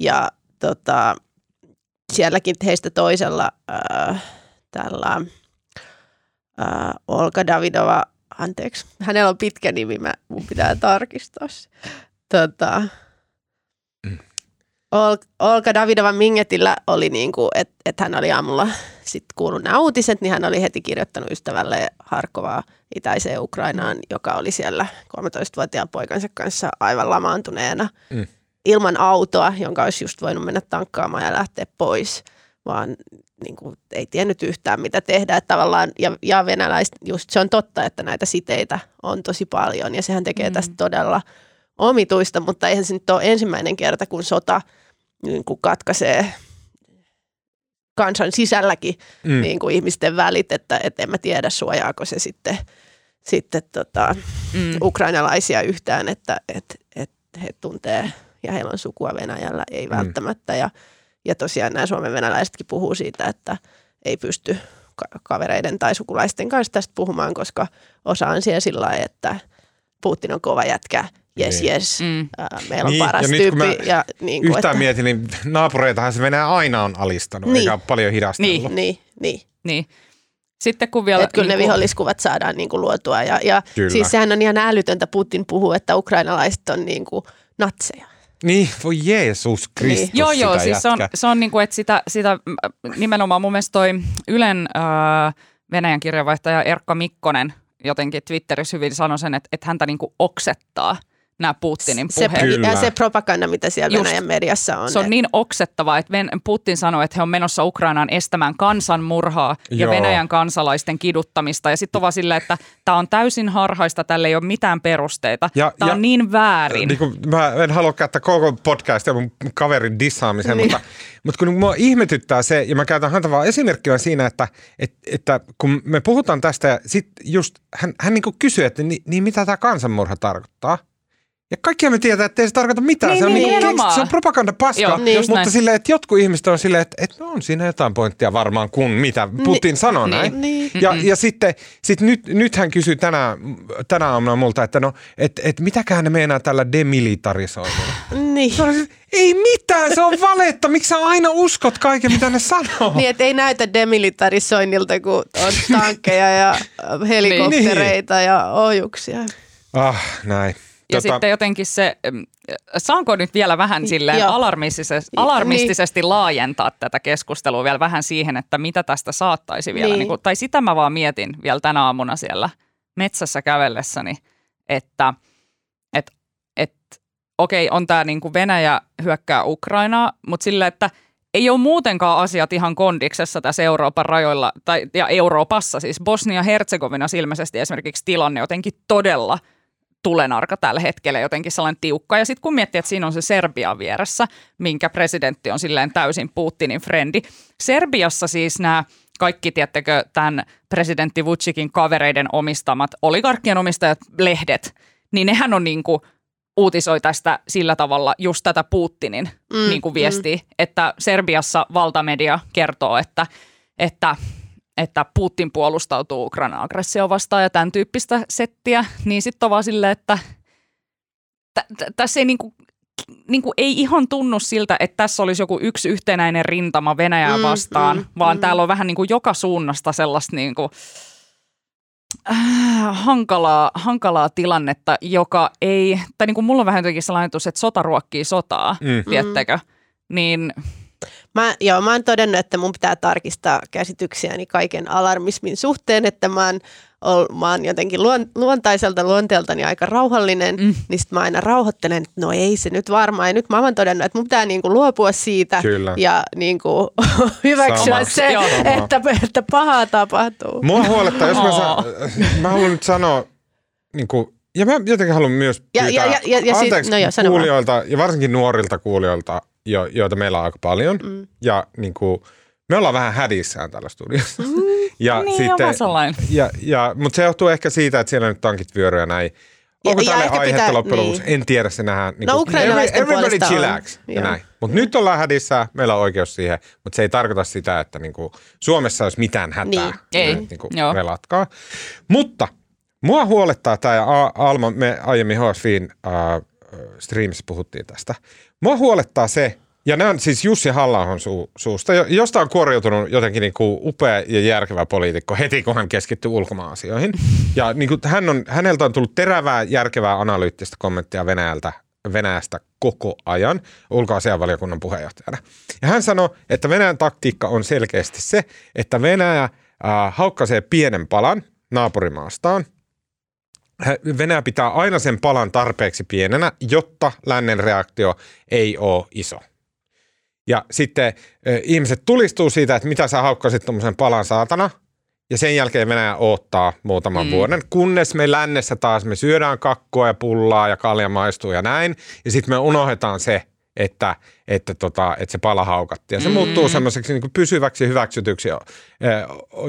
Ja tota, sielläkin heistä toisella äh, tällä äh, Olga Davidova, anteeksi, hänellä on pitkä nimi, mä, mun pitää tarkistaa. Tota, Ol- Olga Davidova Mingetillä oli niin kuin, että et hän oli aamulla sit kuullut nämä uutiset, niin hän oli heti kirjoittanut ystävälle Harkovaa itäiseen Ukrainaan, joka oli siellä 13-vuotiaan poikansa kanssa aivan lamaantuneena Mm. ilman autoa, jonka olisi just voinut mennä tankkaamaan ja lähteä pois, vaan niin kuin, ei tiennyt yhtään mitä tehdä. Että tavallaan, ja, ja venäläiset, just se on totta, että näitä siteitä on tosi paljon ja sehän tekee Mm. tästä todella omituista, mutta eihän se nyt ole ensimmäinen kerta, kun sota niin kuin katkaisee kansan sisälläkin Mm. niin kuin ihmisten välit, että et en mä tiedä suojaako se sitten, sitten tota, Mm. ukrainalaisia yhtään, että et, et he tuntee ja heillä on sukua Venäjällä, ei Mm. välttämättä. Ja, ja tosiaan nämä Suomen venäläisetkin puhuu siitä, että ei pysty ka- kavereiden tai sukulaisten kanssa tästä puhumaan, koska osa on siellä sillä lailla, että Putin on kova jätkä, jes Niin. jes, Mm. ää, meillä on Niin, paras ja nyt kun tyyppi. mä Ja, niin kuin, Yhtään että, mietin, niin naapureitahan se Venäjä aina on alistanut, Niin. eikä ole paljon hidastellut. Niin. niin, niin. Niin. Sitten kun vielä... Että kyllä ne niin kuin- viholliskuvat saadaan niin kuin luotua. Ja, ja Kyllä. siis sehän on ihan älytöntä, Putin puhuu, että ukrainalaiset on niin kuin natseja. Niin, voi Jeesus Kristus Niin. Joo, joo, siis se on, se on niin kuin, että sitä, sitä nimenomaan mun mielestä toi Ylen äh, Venäjän kirjavaihtaja Erkka Mikkonen jotenkin Twitterissä hyvin sanoi sen, että, että häntä niin kuin oksettaa nämä Putinin Se, puheet. Kyllä. ja se propaganda, mitä siellä Just. Venäjän mediassa on. Se on niin oksettavaa, että Ven- Putin sanoi, että he on menossa Ukrainaan estämään kansanmurhaa ja Joo. Venäjän kansalaisten kiduttamista. Ja sitten on vaan silleen, että tämä on täysin harhaista, tälle ei ole mitään perusteita. Ja- Tämä ja- on niin väärin. Niin kuin, mä en halua käyttää koko podcastia mun kaverin dissaamiseen, Niin. mutta, mutta kun mua ihmetyttää se, ja mä käytän häntä vaan esimerkkinä siinä, että, että, että kun me puhutaan tästä, ja sit just hän, hän niin kysyy, että niin, niin mitä tämä kansanmurha tarkoittaa? Ja kaikkia me tietää, että ei se tarkoita mitään. Niin, se, on niin, niin, nimenomaan. se on propaganda paska, Joo, Niin. mutta silleen, että jotkut ihmiset on silleen, että, että no on siinä jotain pointtia varmaan, kun mitä Putin sanoo Niin. näin. Niin. Ja, ja sitten sit nyt, nyt hän kysyy tänä, tänä aamuna multa, että no, että et mitäköhän ne meinaa tällä demilitarisoinnilla. Niin. Ei mitään, se on valetta. Miksi sä aina uskot kaiken, mitä ne sanoo? niin, että ei näytä demilitarisoinnilta, kun on tankkeja ja helikoptereita ja ohjuksia. Ah, näin. Ja Tota- sitten jotenkin se, mm, saanko nyt vielä vähän silleen Joo. alarmistisesti, alarmistisesti laajentaa tätä keskustelua vielä vähän siihen, että mitä tästä saattaisi vielä, Niin. niin. kuin, tai sitä mä vaan mietin vielä tänä aamuna siellä metsässä kävellessäni, että et, et, okei, on tämä niin kuin Venäjä hyökkää Ukrainaa, mutta sillä, että ei ole muutenkaan asiat ihan kondiksessa tässä Euroopan rajoilla, tai, ja Euroopassa, siis Bosnia-Herzegovina ilmeisesti esimerkiksi tilanne jotenkin todella tulenarka tällä hetkellä, jotenkin sellainen tiukka. Ja sitten kun miettii, että siinä on se Serbia vieressä, minkä presidentti on silleen täysin Putinin frendi. Serbiassa siis nämä kaikki, tiettäkö, tämän presidentti Vucicin kavereiden omistamat oligarkkien omistajat lehdet, niin nehän on niin kuin uutisoi tästä sillä tavalla just tätä Putinin Mm, mm, niin kuin viestiä, mm. että Serbiassa valtamedia kertoo, että, että, että Putin puolustautuu Ukrainan aggressio vastaan ja tämän tyyppistä settiä, niin sitten on vaan silleen, että tä- tä- tässä ei niin kuin, niin kuin ei ihan tunnu siltä, että tässä olisi joku yksi yhtenäinen rintama Venäjää Mm, vastaan, mm, vaan mm. täällä on vähän niin kuin joka suunnasta sellaista niin kuin, äh, hankalaa, hankalaa tilannetta, joka ei, tai niin kuin mulla on vähän jotenkin sellainen ajatus, että sota ruokkii sotaa, Mm. tiettekö? Niin Mä, joo, mä oon todennut, että mun pitää tarkistaa käsityksiäni kaiken alarmismin suhteen, että mä oon, ol, mä oon jotenkin luon, luontaiselta luonteeltani aika rauhallinen, mm. Niin sit mä aina rauhoittelen, että no ei se nyt varmaan. Ja nyt mä oon todennut, että mun pitää niinku luopua siitä Kyllä. ja niinku hyväksyä Sama. se, Joo. että, että pahaa tapahtuu. Mua huolettaa, jos mä, sa- mä haluan nyt sanoa, niin kuin, ja mä jotenkin haluan myös Ja- pyytää ja- ja- ja sit- anteeksi no joo, kuulijoilta ja varsinkin nuorilta kuulijoilta, jo, joita meillä on aika paljon. Mm. Ja niin kuin, me ollaan vähän hädissään täällä studiossa. Ja niin sellainen. ja, ja, mutta se johtuu ehkä siitä, että siellä nyt tankit vyöryy ja näin. Onko Ja- ja tälle ehkä aihetta pitää- loppujen niin. lopuksi? En tiedä, se nähdään. Niin No, ukrainalaisten everybody puolesta on. chillax ja näin. Mutta nyt ollaan hädissä, meillä on oikeus siihen, mutta se ei tarkoita sitä, että niin kuin Suomessa olisi mitään hätää. Niin. Ei. Niin kuin Joo. relatkaa. Mutta mua huolettaa tämä, ja Alma, me aiemmin HSVin äh, streamissa puhuttiin tästä. Mua huolettaa se, ja nämä on siis Jussi halla su- suusta, jo- josta on kuoriutunut jotenkin niin kuin upea ja järkevä poliitikko heti, kun hän keskittyy ulkomaan-asioihin. Ja niin kuin hän on, häneltä on tullut terävää, järkevää, analyyttistä kommenttia Venäjältä, Venäjästä koko ajan ulkoasianvaliokunnan puheenjohtajana. Ja hän sanoi, että Venäjän taktiikka on selkeästi se, että Venäjä äh, haukkaisee pienen palan naapurimaastaan, Venäjä pitää aina sen palan tarpeeksi pienenä, jotta lännen reaktio ei ole iso. Ja sitten ihmiset tulistuu siitä, että mitä sä haukkasit tuommoisen palan saatana, ja sen jälkeen Venäjä odottaa muutaman mm. Vuoden, kunnes me lännessä taas me syödään kakkua ja pullaa ja kalja maistuu ja näin, ja sitten me unohdetaan se, että, että, tota, että se pala haukattiin. Ja se mm. Muuttuu semmoiseksi niin pysyväksi hyväksytyksi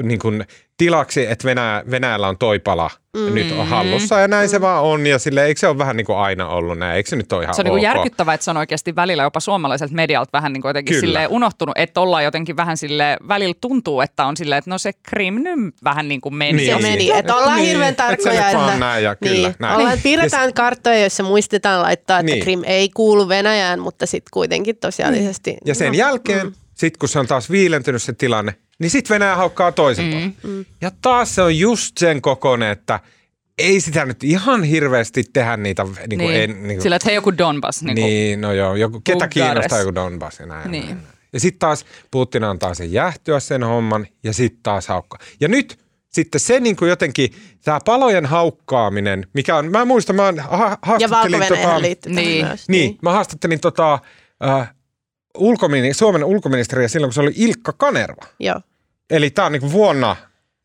niin kuin tilaksi, että Venäjä, Venäjällä on toi pala mm. nyt on hallussa ja näin mm. se vaan on. Ja sille, eikö se ole vähän niin kuin aina ollut näin? Eikö se nyt ole ihan Se on ok? niin järkyttävää, että se on oikeasti välillä jopa suomalaiselta medialta vähän niin kuin jotenkin silleen unohtunut, että ollaan jotenkin vähän sille välillä tuntuu, että on silleen, että no se Krim nyt vähän niin kuin meni. Niin. Se meni, että ollaan Niin, hirveän että se tarkkoja. nyt Että, näin ja kyllä, niin, näin. Ollaan, piirretään karttoja, joissa muistetaan laittaa, että Niin. Krim ei kuulu Venäjään, mutta sitten kuitenkin tosiaalisesti. Ja sen no, jälkeen, mm. Sit kun se on taas viilentynyt se tilanne, niin sitten Venäjä haukkaa toisen mm. Mm. Ja taas se on just sen kokoinen, että ei sitä nyt ihan hirveästi tehdä niitä. Niin kuin Niin. en, niin kuin, Sillä, että hei joku Donbass. Niin Niin, no joo, joku, ketä Bulgares. kiinnostaa joku Donbass ja näin. Niin. näin. Ja sitten taas Putin antaa sen jähtyä sen homman ja sitten taas haukkaa. Ja nyt sitten se niin kuin jotenkin, tämä palojen haukkaaminen, mikä on, mä muistan, mä ha- Ja haastattelin valko liittyy tähän Niin. myös. niin, mä haastattelin tota, äh, ulkomini, Suomen ulkoministeriä silloin, kun se oli Ilkka Kanerva. Joo. Eli tämä on niin vuonna,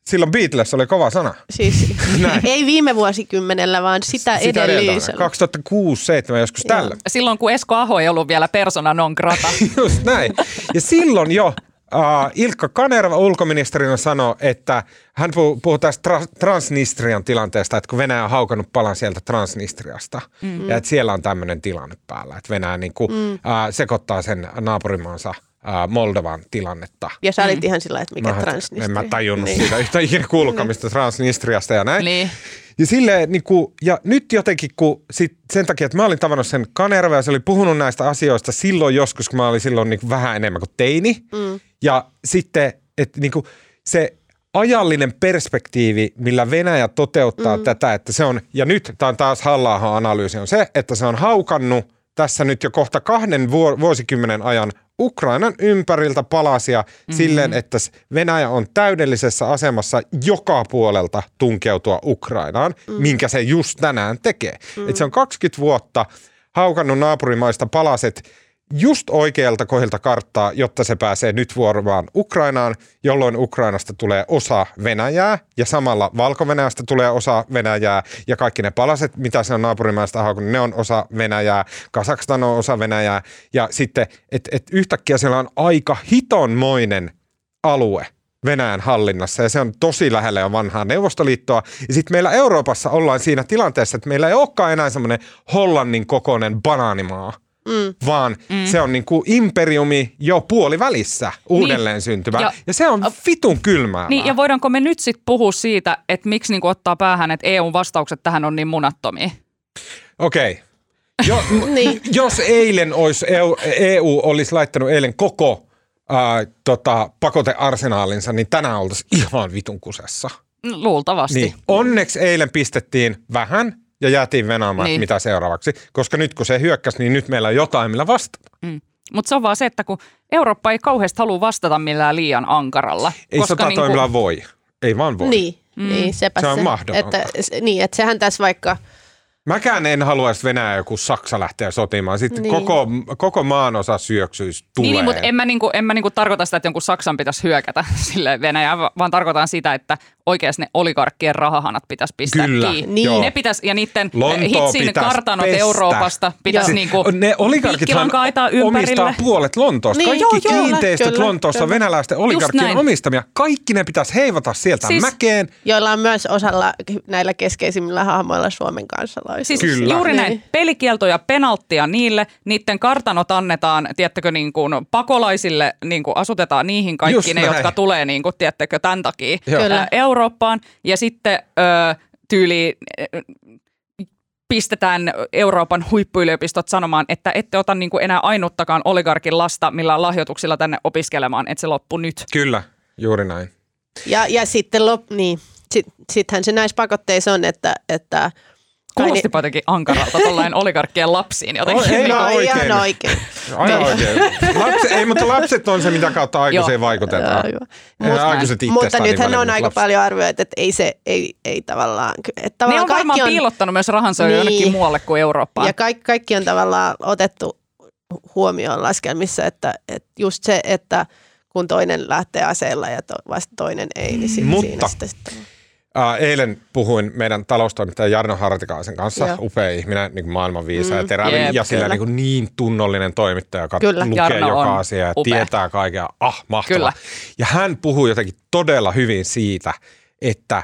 silloin Beatles oli kova sana. Siis ei viime vuosikymmenellä, vaan sitä, Sitä edellisellä. 2006-2007 joskus Joo. tällä. Silloin kun Esko Aho ei ollut vielä persona non grata. Just näin. Ja silloin jo uh, Ilkka Kanerva ulkoministerinä sanoi, että hän puhuu, puhuu tästä tra- Transnistrian tilanteesta, että kun Venäjä on haukannut palan sieltä Transnistriasta mm. ja että siellä on tämmöinen tilanne päällä, että Venäjä niin kuin, mm. uh, sekoittaa sen naapurimaansa uh, Moldovan tilannetta. Ja sä olit ihan sillä, että mikä Mä- transnistria. En mä tajunnut niin. siitä yhtä ikinä kuullutkaan, mistä Transnistriasta ja näin. niin. Ja, silleen, niin kuin, ja nyt jotenkin, kun sit sen takia, että mä olin tavannut sen Kanerva ja se oli puhunut näistä asioista silloin joskus, kun mä olin silloin niin vähän enemmän kuin teini. Mm. Ja sitten, että niin kuin, se ajallinen perspektiivi, millä Venäjä toteuttaa mm. tätä, että se on, ja nyt tämä on taas halla analyysi on se, että se on haukannut tässä nyt jo kohta kahden vuosikymmenen ajan Ukrainan ympäriltä palasia mm-hmm. silleen, että Venäjä on täydellisessä asemassa joka puolelta tunkeutua Ukrainaan, mm. minkä se just tänään tekee. Mm. Et se on 20 vuotta haukannut naapurimaista palaset just oikealta kohdilta karttaa, jotta se pääsee nyt vuoromaan Ukrainaan, jolloin Ukrainasta tulee osa Venäjää ja samalla valko tulee osa Venäjää ja kaikki ne palaset, mitä se on naapurimaista ne on osa Venäjää, Kasakstan on osa Venäjää ja sitten, että et yhtäkkiä siellä on aika hitonmoinen alue – Venäjän hallinnassa ja se on tosi lähellä jo vanhaa Neuvostoliittoa. Ja sitten meillä Euroopassa ollaan siinä tilanteessa, että meillä ei olekaan enää semmoinen Hollannin kokoinen banaanimaa, mm. vaan mm. se on niin kuin imperiumi jo puolivälissä uudelleen niin. syntymä. Ja, ja se on vitun kylmää. Niin, ja voidaanko me nyt sitten puhua siitä, että miksi niin kuin ottaa päähän, että EUn vastaukset tähän on niin munattomia? Okei. Okay. Jo, niin. Jos eilen olisi, EU, EU olisi laittanut eilen koko ää, tota, pakotearsenaalinsa, niin tänään oltaisiin ihan vitun kusessa. Luultavasti. Niin. Onneksi eilen pistettiin vähän ja jäätiin venaamaan, niin. mitä seuraavaksi. Koska nyt kun se hyökkäsi, niin nyt meillä on jotain, millä vastata. Mm. Mutta se on vaan se, että kun Eurooppa ei kauheasti halua vastata millään liian ankaralla. Ei koska sotatoimilla niin kuin... voi. Ei vaan voi. Niin, mm. niin sepä se on se. Että, niin, että sehän tässä vaikka – Mäkään en halua, että Venäjä joku Saksa lähtee sotimaan. Sitten niin. koko, koko maan osa syöksyisi tulee. Niin, mutta en mä, niinku, en mä niinku tarkoita sitä, että jonkun Saksan pitäisi hyökätä sille Venäjään, vaan tarkoitan sitä, että oikeasti ne oligarkkien rahahanat pitäisi pistää Kyllä, kiinni. Niin. Ne pitäisi, ja niiden Lontoo hitsin kartanot pestä. Euroopasta pitäisi niinku Ne oligarkit omistaa puolet Lontoosta. Niin, Kaikki joo, kiinteistöt kyllä, Lontoossa kyllä. venäläisten oligarkkien omistamia. Kaikki ne pitäisi heivata sieltä siis, mäkeen. Joilla on myös osalla näillä keskeisimmillä hahmoilla Suomen kansalaisuus. Siis kyllä. juuri näin. Niin. Pelikieltoja, penalttia niille. Niiden kartanot annetaan, tiettäkö, niin kuin pakolaisille, niin kuin asutetaan niihin kaikki Just ne, näin. jotka tulee, niin kuin, tiettäkö, tämän takia. Kyllä. Euro Eurooppaan ja sitten ö, tyyli pistetään Euroopan huippuyliopistot sanomaan, että ette ota niin kuin enää ainuttakaan oligarkin lasta millään lahjoituksilla tänne opiskelemaan, että se loppu nyt. Kyllä, juuri näin. Ja, ja sitten lop, niin, sit, sittenhän se näissä pakotteissa on, että, että Kuulostipa jotenkin ankaralta tuollainen oligarkkien lapsiin jotenkin. Ei, no, oikein. Ihan oikein. Aina oikein. Lapsi, ei, mutta lapset on se, mitä kautta aikuiseen vaikutetaan. Joo, joo. Aikuiset mutta nythän on aika lapset. paljon arvioita, että ei se, ei, ei tavallaan. Että tavallaan ne on varmaan on, piilottanut myös rahansa niin, jonnekin muualle kuin Eurooppaan. Ja kaikki, kaikki on tavallaan otettu huomioon laskelmissa, että, että just se, että kun toinen lähtee aseella ja to, vasta toinen ei, niin siinä, mutta, siinä sitten, Uh, eilen puhuin meidän taloustoimittaja Jarno Hartikaisen kanssa, Joo. upea ihminen, niin maailman viisa mm, ja terävin jep, ja sillä niin, kuin niin tunnollinen toimittaja, joka kyllä. lukee Jarno joka asia ja upea. tietää kaikkea. Ah, mahtava. Kyllä. Ja hän puhuu jotenkin todella hyvin siitä, että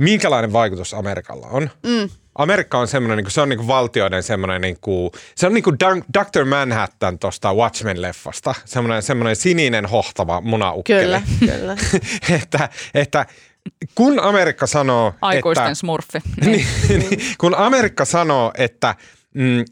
minkälainen vaikutus Amerikalla on. Mm. Amerikka on semmoinen, niin kuin, se on niin kuin valtioiden semmoinen, niin kuin, se on niin kuin Dr. Manhattan tuosta Watchmen-leffasta, semmoinen, semmoinen sininen hohtava munaukkeli. Kyllä, kyllä. että, että kun Amerikka sanoo, Aikuisten että, smurfi. Niin, niin, kun Amerikka sanoo, että mm,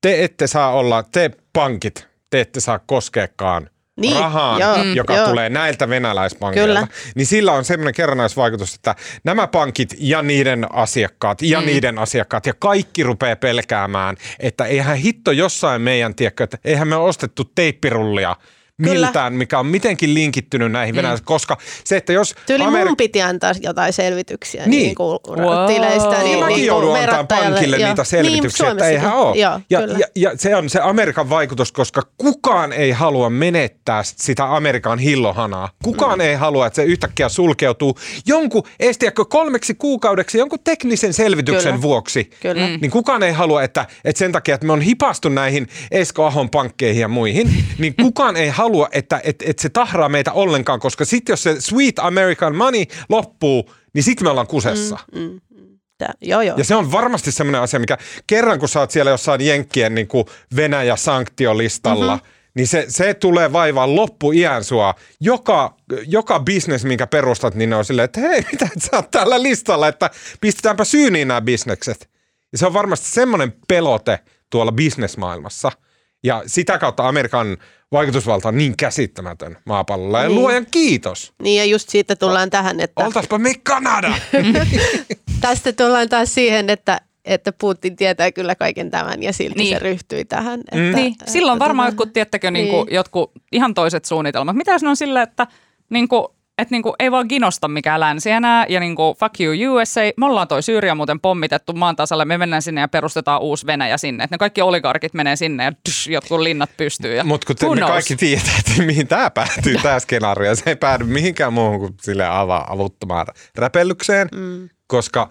te ette saa olla, te pankit, te ette saa koskeekaan niin, rahaa, joo, joka joo. tulee näiltä venäläispankkeilta, Kyllä. niin sillä on semmoinen kerrannaisvaikutus, että nämä pankit ja niiden asiakkaat ja mm. niiden asiakkaat ja kaikki rupeaa pelkäämään, että eihän hitto jossain meidän, tiedätkö, että eihän me ostettu teippirullia – miltään, Kyllä. mikä on mitenkin linkittynyt näihin mm. venäläisiin, koska se, että jos... Tyyli Ameri- mun piti antaa jotain selvityksiä niin, niin kuin wow. tileistä. Niin, mäkin niin joudun antaa pankille jo. niitä selvityksiä, niin, että eihän ole. Joo, ja, ja, ja, se on se Amerikan vaikutus, koska kukaan ei halua menettää sitä Amerikan hillohanaa. Kukaan mm. ei halua, että se yhtäkkiä sulkeutuu jonkun, estiäkö kolmeksi kuukaudeksi jonkun teknisen selvityksen Kyllä. vuoksi. Kyllä. Mm. Niin kukaan ei halua, että, että sen takia, että me on hipastu näihin Esko Ahon pankkeihin ja muihin, niin kukaan ei halua halua, että, että, että se tahraa meitä ollenkaan, koska sitten jos se sweet American money loppuu, niin sitten me ollaan kusessa. Mm, mm, mm. Tää, joo, joo. Ja se on varmasti semmoinen asia, mikä kerran kun sä oot siellä jossain Jenkkien niin kuin Venäjä-sanktiolistalla, mm-hmm. niin se, se tulee vaivaan loppuiän sua. Joka, joka business, minkä perustat, niin ne on silleen, että hei, mitä sä oot tällä listalla, että pistetäänpä syyniin nämä bisnekset. Ja se on varmasti semmoinen pelote tuolla bisnesmaailmassa – Ja sitä kautta Amerikan vaikutusvalta on niin käsittämätön maapallolla. Ja Niin. luojan kiitos. Niin ja just siitä tullaan tähän, että Oltaispa me Kanada. tästä tullaan taas siihen, että, että Putin tietää kyllä kaiken tämän ja silti Niin. se ryhtyi tähän. Että, Mm. Niin, silloin että varmaan tota- jotkut, tiettäkö, niin kuin, Niin. jotkut ihan toiset suunnitelmat. Mitä jos ne on silleen, että niin kuin, että niin kuin, ei vaan ginosta mikään länsi enää ja niin kuin, fuck you USA, me ollaan toi Syyria muuten pommitettu maan tasalle, me mennään sinne ja perustetaan uusi Venäjä sinne. Että ne kaikki oligarkit menee sinne ja tsh, jotkut linnat pystyy. Ja Mutta kun te, me kaikki tietää, että mihin tämä päätyy, tämä skenaario. Se ei päädy mihinkään muuhun kuin sille avaa avuttomaan räpellykseen, Mm. koska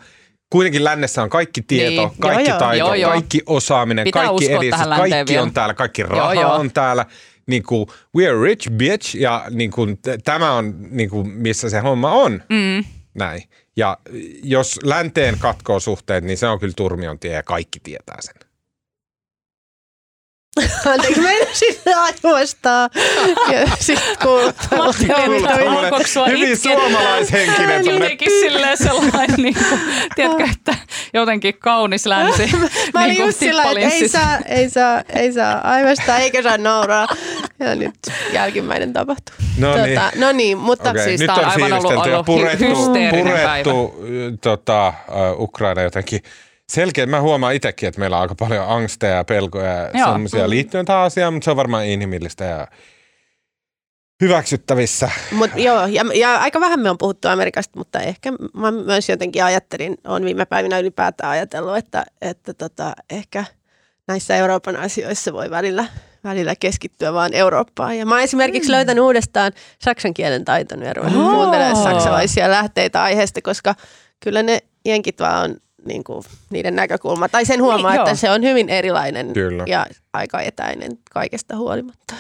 kuitenkin lännessä on kaikki tieto, Niin. kaikki Joo, joo. taito, Joo, joo. kaikki osaaminen, Pitää kaikki edistys, kaikki vielä. on täällä, kaikki raha Joo, joo. on täällä. Niin kuin, we are rich bitch ja niin kuin, tämä on niin kuin, missä se homma on. Mm. Näin. Ja jos länteen katkoo suhteet, niin se on kyllä turmion tie ja kaikki tietää sen. Anteeksi, meinasin aivostaa. Ja sitten kuuluttaa. Matti on Hyvin itkeä? suomalaishenkinen. Jotenkin silleen sellainen, niin kuin, tiedätkö, että jotenkin kaunis länsi. Mä olin niin kuin just sillä, että ei saa, ei, saa, ei saa aivastaa eikä saa nauraa. Ja nyt jälkimmäinen tapahtuu. No niin. Tota, no niin, mutta Okei, siis nyt tää on on aivan ollut- ollut purettu, hysteerinen purettu äh, tota, uh, Ukraina jotenkin. Selkeä, mä huomaan itsekin, että meillä on aika paljon angsteja ja pelkoja ja semmoisia liittyen tähän asiaan, mutta se on varmaan inhimillistä ja hyväksyttävissä. Mut joo, ja, ja aika vähän me on puhuttu Amerikasta, mutta ehkä mä myös jotenkin ajattelin, on viime päivinä ylipäätään ajatellut, että, että tota, ehkä näissä Euroopan asioissa voi välillä, välillä keskittyä vaan Eurooppaan. Ja mä oon esimerkiksi mm. löytänyt uudestaan saksan kielen taitoni ja ruvennut kuuntelemaan saksalaisia lähteitä aiheesta, koska kyllä ne jenkit vaan on niin kuin, niiden näkökulma. Tai sen huomaa, Niin, että joo. se on hyvin erilainen Kyllä. ja aika etäinen kaikesta huolimatta. Mä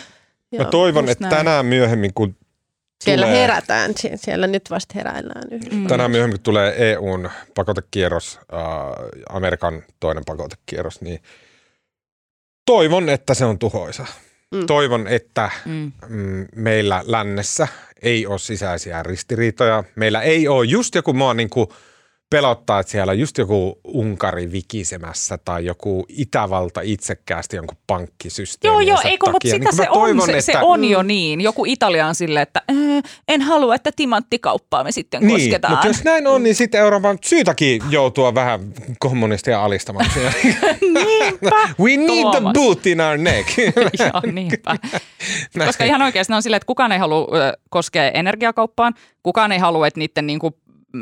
Joo. toivon, että näin. tänään myöhemmin, kun Siellä tulee- herätään, Sie- siellä nyt vasta heräillään yhdessä. Mm. tänään myöhemmin kun tulee EUn pakotekierros, äh, Amerikan toinen pakotekierros, niin toivon, että se on tuhoisa. Mm. Toivon, että Mm. mm, meillä lännessä ei ole sisäisiä ristiriitoja. Meillä ei ole just joku mua niin kuin pelottaa, että siellä on just joku Unkari vikisemässä tai joku Itävalta itsekkäästi jonkun pankkisysteemi. Joo, joo, eikö, mutta sitä se on, se, se on jo niin. Joku Italia on silleen, että äh, en halua, että timanttikauppaa me sitten Niin, kosketaan. mutta jos näin on, niin sitten Euroopan syytäkin joutua vähän kommunistia alistamaan. Niinpä. We need the Tuomas. boot in our neck. Joo, niinpä. Koska ihan oikeasti on silleen, että kukaan ei halua koskea energiakauppaan, kukaan ei halua, että niiden niinku,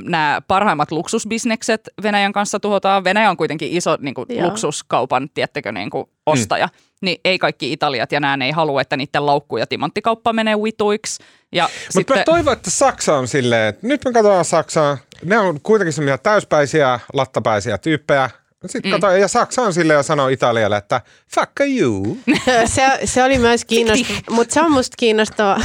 nämä parhaimmat luksusbisnekset Venäjän kanssa tuhotaan. Venäjä on kuitenkin iso niinku, Joo. luksuskaupan, tiettekö, niinku, ostaja. Mm. Niin ei kaikki Italiat ja nämä ei halua, että niiden laukku- ja timanttikauppa menee vituiksi. Ja Mutta sitten, mä toivon, että Saksa on silleen, että nyt me katsotaan Saksaa. Ne on kuitenkin semmoisia täyspäisiä, lattapäisiä tyyppejä. Sitten mm. ja Saksa on silleen ja sanoo Italialle, että fuck you. Se, se oli myös kiinnostavaa, mutta se on musta kiinnostavaa,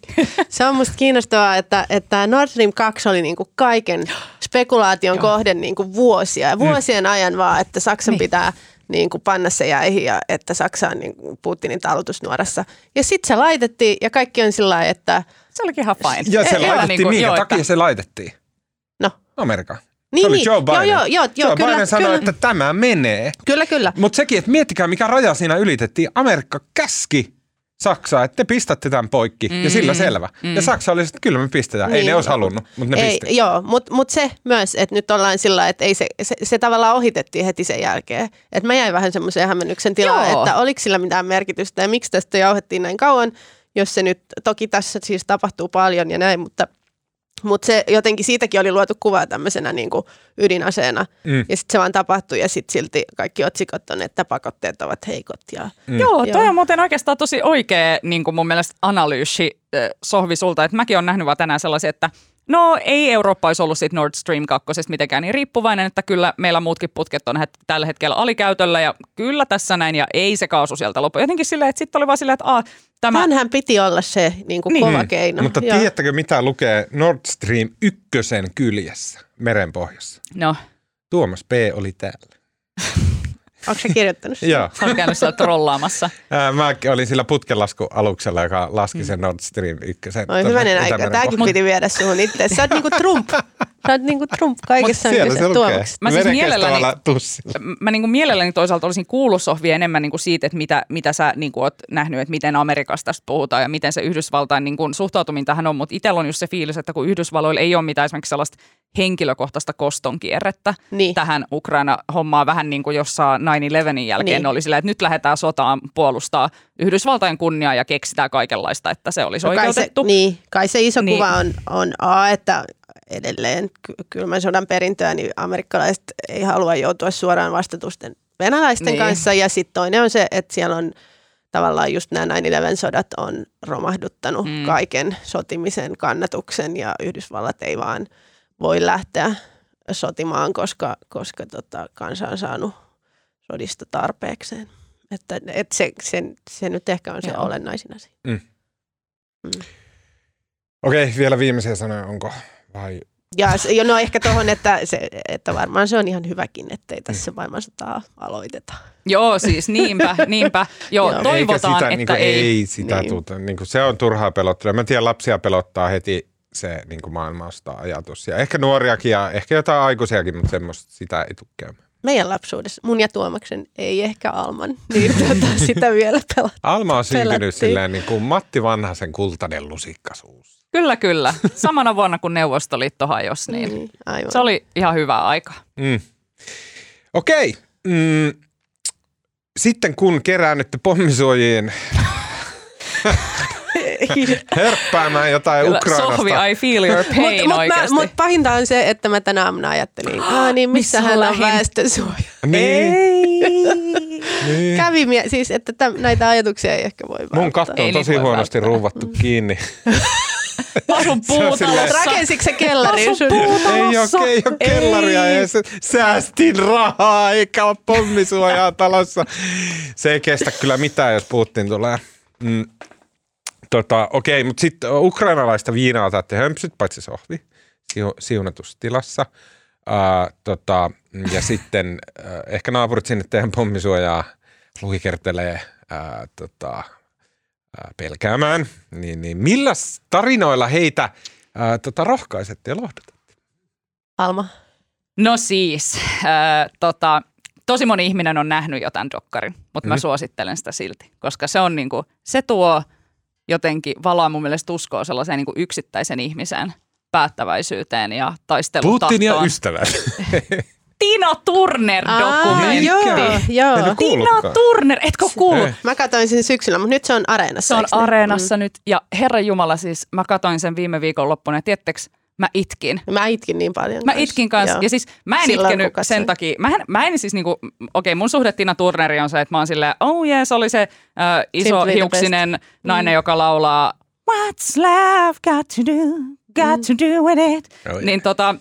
se on musta kiinnostavaa, että, että Nord Stream 2 oli niinku kaiken spekulaation kohde niinku vuosia. Ja vuosien ajan vaan, että Saksan Niin. pitää niinku panna se jäihin ja että Saksa on niinku Putinin talutusnuorassa. Ja sitten se laitettiin ja kaikki on sillä lailla, että se olikin ihan fine. Ja se Joo, laitettiin, niinku, minkä joo, takia että- se laitettiin? no. Amerikka. Niin, se oli niin. Joe Biden. Joo, joo, joo, joo, Joe kyllä, Biden sanoi, kyllä. että tämä menee. Kyllä, kyllä. Mutta sekin, että miettikää mikä raja siinä ylitettiin. Amerikka käski Saksaa, että te pistätte tämän poikki mm, ja sillä selvä. Mm. Ja Saksa oli, että kyllä me pistetään. Niin. Ei Niin. ne olisi halunnut, mutta ne ei, pisti. Joo, mutta mut se myös, että nyt ollaan sillä että ei se, se, se tavallaan ohitettiin heti sen jälkeen. Että mä jäin vähän semmoiseen hämmennyksen tilaan, Joo. että oliko sillä mitään merkitystä ja miksi tästä jauhettiin näin kauan, jos se nyt, toki tässä siis tapahtuu paljon ja näin, mutta, mutta se jotenkin siitäkin oli luotu kuva tämmöisenä niin kuin ydinaseena. Mm. Ja sitten se vaan tapahtui ja sitten silti kaikki otsikot on, että pakotteet ovat heikot. Ja, Mm. Joo, toi Joo. on muuten oikeastaan tosi oikea niin kuin mun mielestä analyysi äh, Sohvi sulta, että mäkin olen nähnyt vaan tänään sellaisia, että no ei Eurooppa olisi ollut siitä Nord Stream 2 mitenkään niin riippuvainen, että kyllä meillä muutkin putket on het- tällä hetkellä alikäytöllä ja kyllä tässä näin ja ei se kaasu sieltä lopu. Jotenkin silleen, että sitten oli vaan silleen, että aah, tämä... Tämänhän piti olla se niin kuin Niin. kova keino. Mutta Joo. tiedättekö mitä lukee Nord Stream ykkösen kyljessä merenpohjassa? No, Tuomas P. oli täällä. Onko se kirjoittanut sen? Joo. se on käynyt siellä trollaamassa. Mä olin sillä putkenlaskualuksella, joka laski sen Nord Stream ykkösen. Oi tuonne hyvänen aika, Itämeren tämäkin piti viedä suhun itse. Sä oot niinku Trump. Sä oot niinku Trump kaikessa, sä tuomukset. Mä siis mielelläni- mä niin kuin mielelläni toisaalta olisin kuullut Sohvi enemmän niin kuin siitä, että mitä, mitä sä niin kuin oot nähnyt, että miten Amerikasta tästä puhutaan ja miten se Yhdysvaltain niin kuin suhtautuminen tähän on. Mutta itsellä on just se fiilis, että kun Yhdysvalloilla ei ole mitään esimerkiksi sellaista henkilökohtaista kostonkierrettä Niin. tähän Ukraina-hommaan vähän niin kuin jossain 9-11 jälkeen Niin. oli sillä, että nyt lähdetään sotaan puolustaa Yhdysvaltain kunniaa ja keksitään kaikenlaista, että se olisi No kai se, oikeutettu. niin, kai se iso Niin. kuva on, on A, että edelleen ky- kylmän sodan perintöä, niin amerikkalaiset ei halua joutua suoraan vastatusten venäläisten Niin. kanssa. Ja sitten toinen on se, että siellä on tavallaan just nämä 9-11-sodat on romahduttanut mm. kaiken sotimisen kannatuksen ja Yhdysvallat ei vaan voi lähteä sotimaan, koska, koska tota, kansa on saanut sodista tarpeekseen. Että, et se, se, se nyt ehkä on se Joo. olennaisin asia. Okei, vielä viimeisiä sanoja, onko? Vai Ja se- jo, no ehkä tuohon, että, se, että varmaan se on ihan hyväkin, ettei tässä maailmansotaa aloiteta. Joo, siis niinpä, niinpä. Joo, Joo. toivotaan, Eikä sitä, että niin kuin, ei. ei sitä Niin. tuota, niin kuin, se on turhaa pelottelua. Mä tiedän, lapsia pelottaa heti se niin kuin maailmasta ajatus. Ja ehkä nuoriakin ja ehkä jotain aikuisiakin, mutta semmoista sitä ei tule käymään. Meidän lapsuudessa, mun ja Tuomaksen, ei ehkä Alman, niin tota, sitä vielä pelata. Alma on syntynyt silleen niin kuin Matti Vanhasen kultainen lusikkasuus. Kyllä, kyllä. Samana vuonna, kun Neuvostoliitto hajosi, niin Niin, aivan. se oli ihan hyvä aika. Mm. Okei. Mm. Sitten kun keräännytte pommisuojien hörppäämään jotain Kyllä, Ukrainasta. Sohvi, I feel your pain Mutta mut oikeasti. mut pahinta on se, että mä tänä aamuna ajattelin, Aa, niin Missä hän on väestönsuoja. Niin, niin. Kävi mie- siis, että täm, näitä ajatuksia ei ehkä voi Mun katto on niitä tosi huonosti ruuvattu kiinni. Asun puutalossa. Rakensitko se kellarin? Asun sun- puutalossa. Ei ole, ei ole kellaria Ei. edes. Säästin rahaa eikä ole pommisuojaa talossa. Se ei kestä kyllä mitään, jos Putin tulee. Mm. Tota, okei, mutta sitten ukrainalaista viinaa otatte hömpsyt, paitsi sohvi, siu, siunatussa tilassa. Uh, tota, ja sitten uh, ehkä naapurit sinne teidän pommisuojaa luikertelee uh, tota, uh, pelkäämään. Niin, niin milläs tarinoilla heitä uh, tota, rohkaisette ja lohdutatte? Alma. No siis, äh, tota, tosi moni ihminen on nähnyt jo tämän dokkarin, mutta mä Mm. suosittelen sitä silti, koska se on niinku, se tuo jotenkin valoa mun mielestä uskoa sellaiseen niinku yksittäisen ihmisen päättäväisyyteen ja taistelutahtoon. Putin ja ystävät. Tina Turner Aa, dokumentti. joo, joo. Tina. Turner, etkö kuullut? Eh. Mä katsoin sen syksyllä, mutta nyt se on areenassa. Se on niin? areenassa nyt ja herran jumala siis, mä katoin sen viime viikon loppuna ja tiettekö, mä itkin. Mm. Mä itkin niin paljon. Mä itkin kanssa. Joo. Ja siis mä en Silloin, itkenyt sen takia. Mä en, mä en siis niinku, okei mun suhde Tina Turneri on se, että mä oon silleen, oh yes, oli se äh, iso Simply hiuksinen nainen, Mm. joka laulaa What's love got to do, got to do with it. Oh, Niin tota,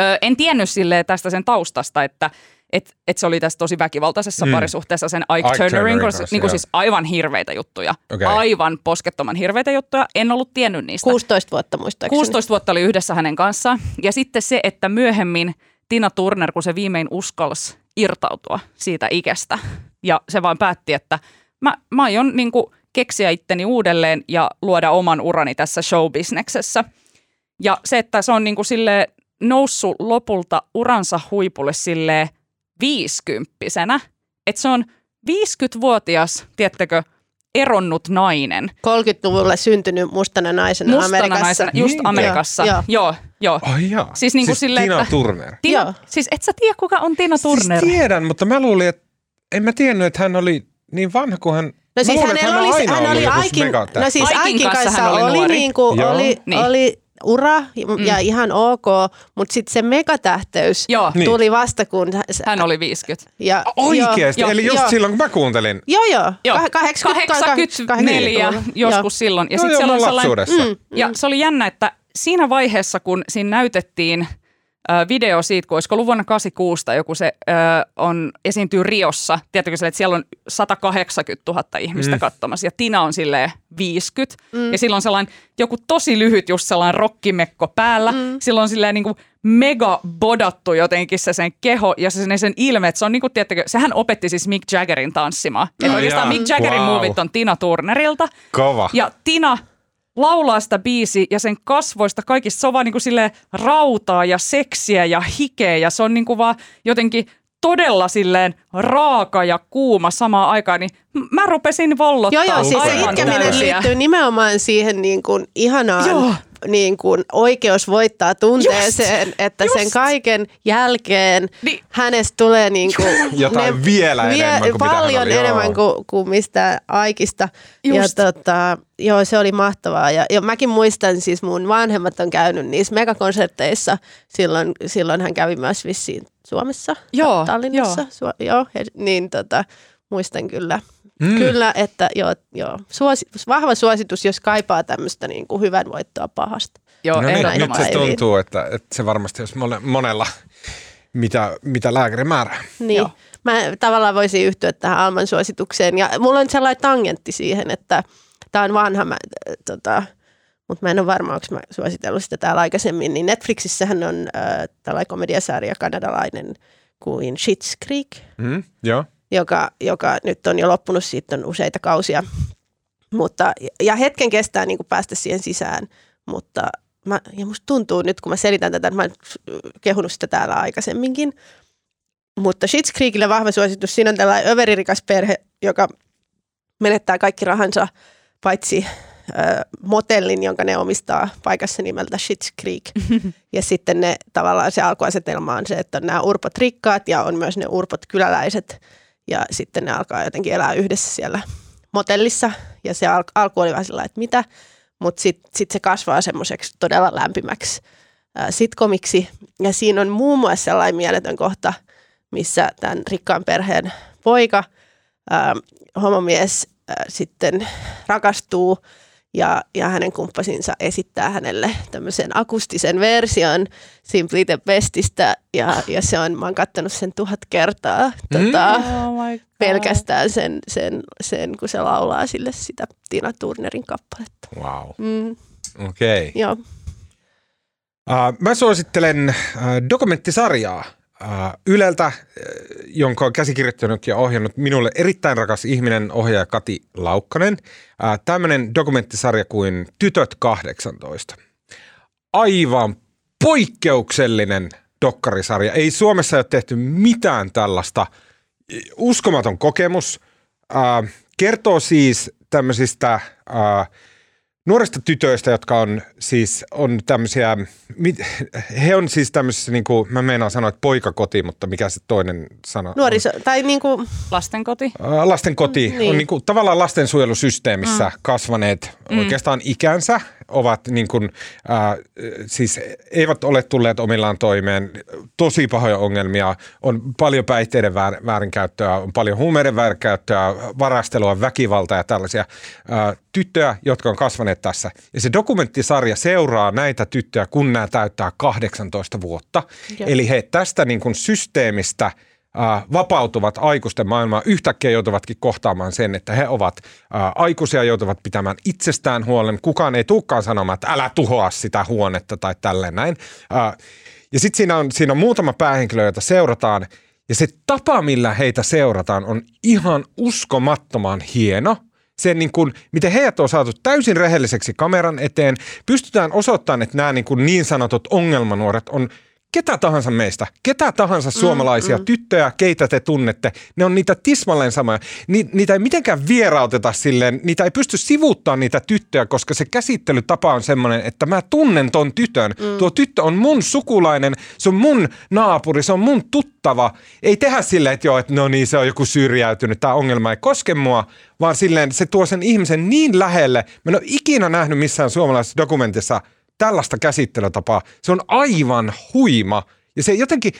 ö, en tiennyt silleen tästä sen taustasta, että et, et se oli tässä tosi väkivaltaisessa Mm. parisuhteessa sen Ike, Ike Turnerin Turnerin kanssa. kanssa, Niin siis aivan hirveitä juttuja. Okei. Aivan poskettoman hirveitä juttuja. En ollut tiennyt niistä. 16 vuotta muistaakseni. 16 vuotta oli yhdessä hänen kanssaan. Ja sitten se, että myöhemmin Tina Turner, kun se viimein uskalsi irtautua siitä ikästä. Ja se vaan päätti, että mä, mä aion niin kuin keksiä itteni uudelleen ja luoda oman urani tässä showbisneksessä. Ja se, että se on niin kuin silleen noussut lopulta uransa huipulle silleen viisikymppisenä. Että se on 50-vuotias, tiettekö, eronnut nainen. 30-luvulla syntynyt mustana naisena Mustana Amerikassa. naisena, just Niin. Amerikassa. Joo, Joo, joo. Ai jaa. Siis niinku silleen, Tina että- Turner. Tina, Joo. siis et sä tiedä, kuka on Tina Turner? Siis tiedän, mutta mä luulin, että en mä tiennyt, että hän oli niin vanha kuin hän... No siis luulen, että hänellä hän oli, aina hän oli joku Aikin, megatähti. no siis Aikin Aikin kanssa kanssa, hän oli oli, nuori. niinku, Joo. oli, Niin. oli ura ja ihan ok, mutta sitten se megatähteys Joo, Niin. tuli vasta kun... s- hän oli 50. Ja, Oikeesti? joo, Eli just joo. silloin, kun mä kuuntelin. Joo, joo. Joo, Kah- 80, 84 joskus silloin. Ja Joo, sit joo, siellä mun on sellainen, lapsuudessa. Mm. ja se oli jännä, että siinä vaiheessa, kun siinä näytettiin video siitä, kun olisiko ollut vuonna 86 tai joku se ö, on, esiintyy Riossa. Tiedätkö se, että siellä on 180 000 ihmistä Mm. katsomassa ja Tina on silleen 50. Mm. Ja silloin sellainen joku tosi lyhyt just sellainen rokkimekko päällä. Mm. Silloin on silleen niin kuin mega bodattu jotenkin se sen keho ja se sen, sen ilme, että se on niin kuin, tiedättekö, sehän opetti siis Mick Jaggerin tanssimaan. Että oikeastaan jaa, Mick Jaggerin wow. muovit on Tina Turnerilta. Kova. Ja Tina laulaa sitä biisi ja sen kasvoista kaikista, se on vaan niin kuin silleen rautaa ja seksiä ja hikeä ja se on niin kuin vaan jotenkin todella silleen raaka ja kuuma samaan aikaan, niin mä rupesin vollottaa Joo, joo, siis se itkeminen täysiä. liittyy nimenomaan siihen niin kuin ihanaan Joo. Niin kuin oikeus voittaa tunteeseen, Just, että sen just. kaiken jälkeen Niin. hänestä tulee niin kuin Jotain vielä enemmän kuin paljon oli, enemmän kuin, kuin mistään aikista. Just. Ja tota, joo, se oli mahtavaa. Ja, ja mäkin muistan, siis mun vanhemmat on käynyt niissä megakonserteissa. Silloin, silloin hän kävi myös vissiin Suomessa, Joo, Tallinnassa. joo. Su- joo niin tota, muistan kyllä. Mm. Kyllä, että joo, joo. Suosi, vahva suositus, jos kaipaa tämmöistä niin kuin hyvän voittoa pahasta. Joo, No niin, nyt se tuntuu, että, että se varmasti olisi mone- monella, mitä, mitä lääkäri määrää. Niin. Joo. Mä tavallaan voisin yhtyä tähän Alman suositukseen. Ja mulla on sellainen tangentti siihen, että tämä on vanha, mä, tota, mutta mä en ole varma, onko mä suositellut sitä täällä aikaisemmin. Niin Netflixissähän on äh, tällainen komediasarja kanadalainen kuin Schitt's Creek, Mm, joo. Joka, joka nyt on jo loppunut, siitä on useita kausia. Mutta, ja hetken kestää niin kuin päästä siihen sisään, mutta mä, ja musta tuntuu nyt, kun mä selitän tätä, että mä oon kehunut sitä täällä aikaisemminkin. Mutta Schitt's Creekille vahva suositus. Siinä on tällainen överirikas perhe, joka menettää kaikki rahansa, paitsi ö, motellin, jonka ne omistaa paikassa nimeltä Schitt's Creek. ja sitten ne tavallaan se alkuasetelma on se, että on nämä urpot rikkaat ja on myös ne urpot kyläläiset. Ja sitten ne alkaa jotenkin elää yhdessä siellä motellissa. Ja se al- alku oli vähän sillä että mitä, mutta sitten sit se kasvaa semmoiseksi todella lämpimäksi ää, sitkomiksi. Ja siinä on muun muassa sellainen mieletön kohta, missä tämän rikkaan perheen poika, ää, homomies, ää, sitten rakastuu ja, ja hänen kumppasinsa esittää hänelle tämmöisen akustisen version Simply the Bestistä ja, ja se on, mä oon kattonut sen tuhat kertaa tota, Oh my God. pelkästään sen, sen, sen, kun se laulaa sille sitä Tina Turnerin kappaletta. Wow. Mm, Okei. Okay. joo. Uh, mä suosittelen uh, dokumenttisarjaa uh, Yleltä, uh, jonka on käsikirjoittanut ja ohjannut minulle erittäin rakas ihminen, ohjaaja Kati Laukkanen. Uh, Tämmöinen dokumenttisarja kuin Tytöt 18. Aivan poikkeuksellinen dokkarisarja. Ei Suomessa ole tehty mitään tällaista. Uskomaton kokemus. Kertoo siis tämmöisistä nuorista tytöistä, jotka on siis on tämmöisiä, mit- he on siis tämmöisissä, niin kuin, mä meinaan sanoa, että poikakoti, mutta mikä se toinen sana on? Nuoriso, tai niinku, Lastenkoti. Ää, Lasten koti Mm, niin. on niin. niin kuin, tavallaan lastensuojelusysteemissä mm. kasvaneet mm. oikeastaan ikänsä, ovat niin kuin, äh, siis eivät ole tulleet omillaan toimeen, tosi pahoja ongelmia, on paljon päihteiden väär, väärinkäyttöä, on paljon huumeiden väärinkäyttöä, varastelua, väkivaltaa ja tällaisia äh, tyttöjä, jotka on kasvaneet tässä. Ja se dokumenttisarja seuraa näitä tyttöjä, kun nämä täyttää 18 vuotta. Joo. Eli he tästä niin kuin systeemistä – vapautuvat aikuisten maailmaan yhtäkkiä joutuvatkin kohtaamaan sen, että he ovat äh, aikuisia, joutuvat pitämään itsestään huolen. Kukaan ei tulekaan sanomaan, että älä tuhoa sitä huonetta tai tälleen näin. Äh, ja sitten siinä on, siinä on muutama päähenkilö, joita seurataan. Ja se tapa, millä heitä seurataan, on ihan uskomattoman hieno. Sen niin kuin, miten heidät on saatu täysin rehelliseksi kameran eteen. Pystytään osoittamaan, että nämä niin, kuin niin sanotut ongelmanuoret on ketä tahansa meistä, ketä tahansa suomalaisia mm, mm. tyttöjä, keitä te tunnette, ne on niitä tismalleen samoja. Ni, niitä ei mitenkään vierauteta silleen, niitä ei pysty sivuuttamaan niitä tyttöjä, koska se käsittelytapa on semmoinen, että mä tunnen ton tytön. Mm. Tuo tyttö on mun sukulainen, se on mun naapuri, se on mun tuttava. Ei tehdä silleen, että joo, että no niin, se on joku syrjäytynyt, tämä ongelma ei koske mua, vaan silleen se tuo sen ihmisen niin lähelle. Mä en ole ikinä nähnyt missään suomalaisessa dokumentissa – tällaista käsittelytapaa. Se on aivan huima ja se jotenkin,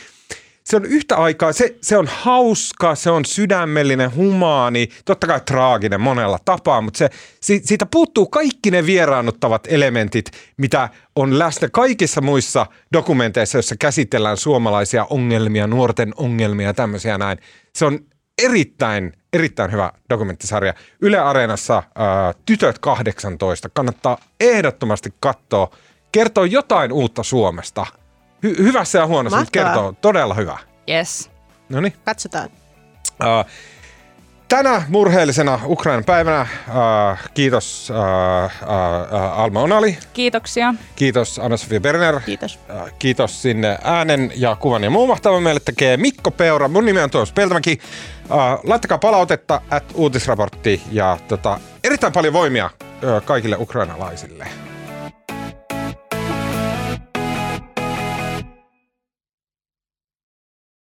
se on yhtä aikaa, se, se on hauska, se on sydämellinen, humaani, totta kai traaginen monella tapaa, mutta se, si, siitä puuttuu kaikki ne vieraannuttavat elementit, mitä on läsnä kaikissa muissa dokumenteissa, joissa käsitellään suomalaisia ongelmia, nuorten ongelmia ja tämmöisiä näin. Se on erittäin, erittäin hyvä dokumenttisarja. Yle Areenassa ää, Tytöt 18. Kannattaa ehdottomasti katsoa. Kertoo jotain uutta Suomesta. Hy- hyvässä ja huonossa, mutta kertoo todella hyvä. Yes. No niin. katsotaan. Uh, Tänä murheellisena Ukrainan päivänä äh, kiitos äh, äh, Alma Onali, Kiitoksia. kiitos Anna-Sofia Berner, Kiitos. äh, kiitos sinne äänen ja kuvan ja muun mahtavan meille tekee Mikko Peura. Mun nimi on Tuomas Peltomäki. Äh, laittakaa palautetta at uutisraportti ja tota, erittäin paljon voimia äh, kaikille ukrainalaisille.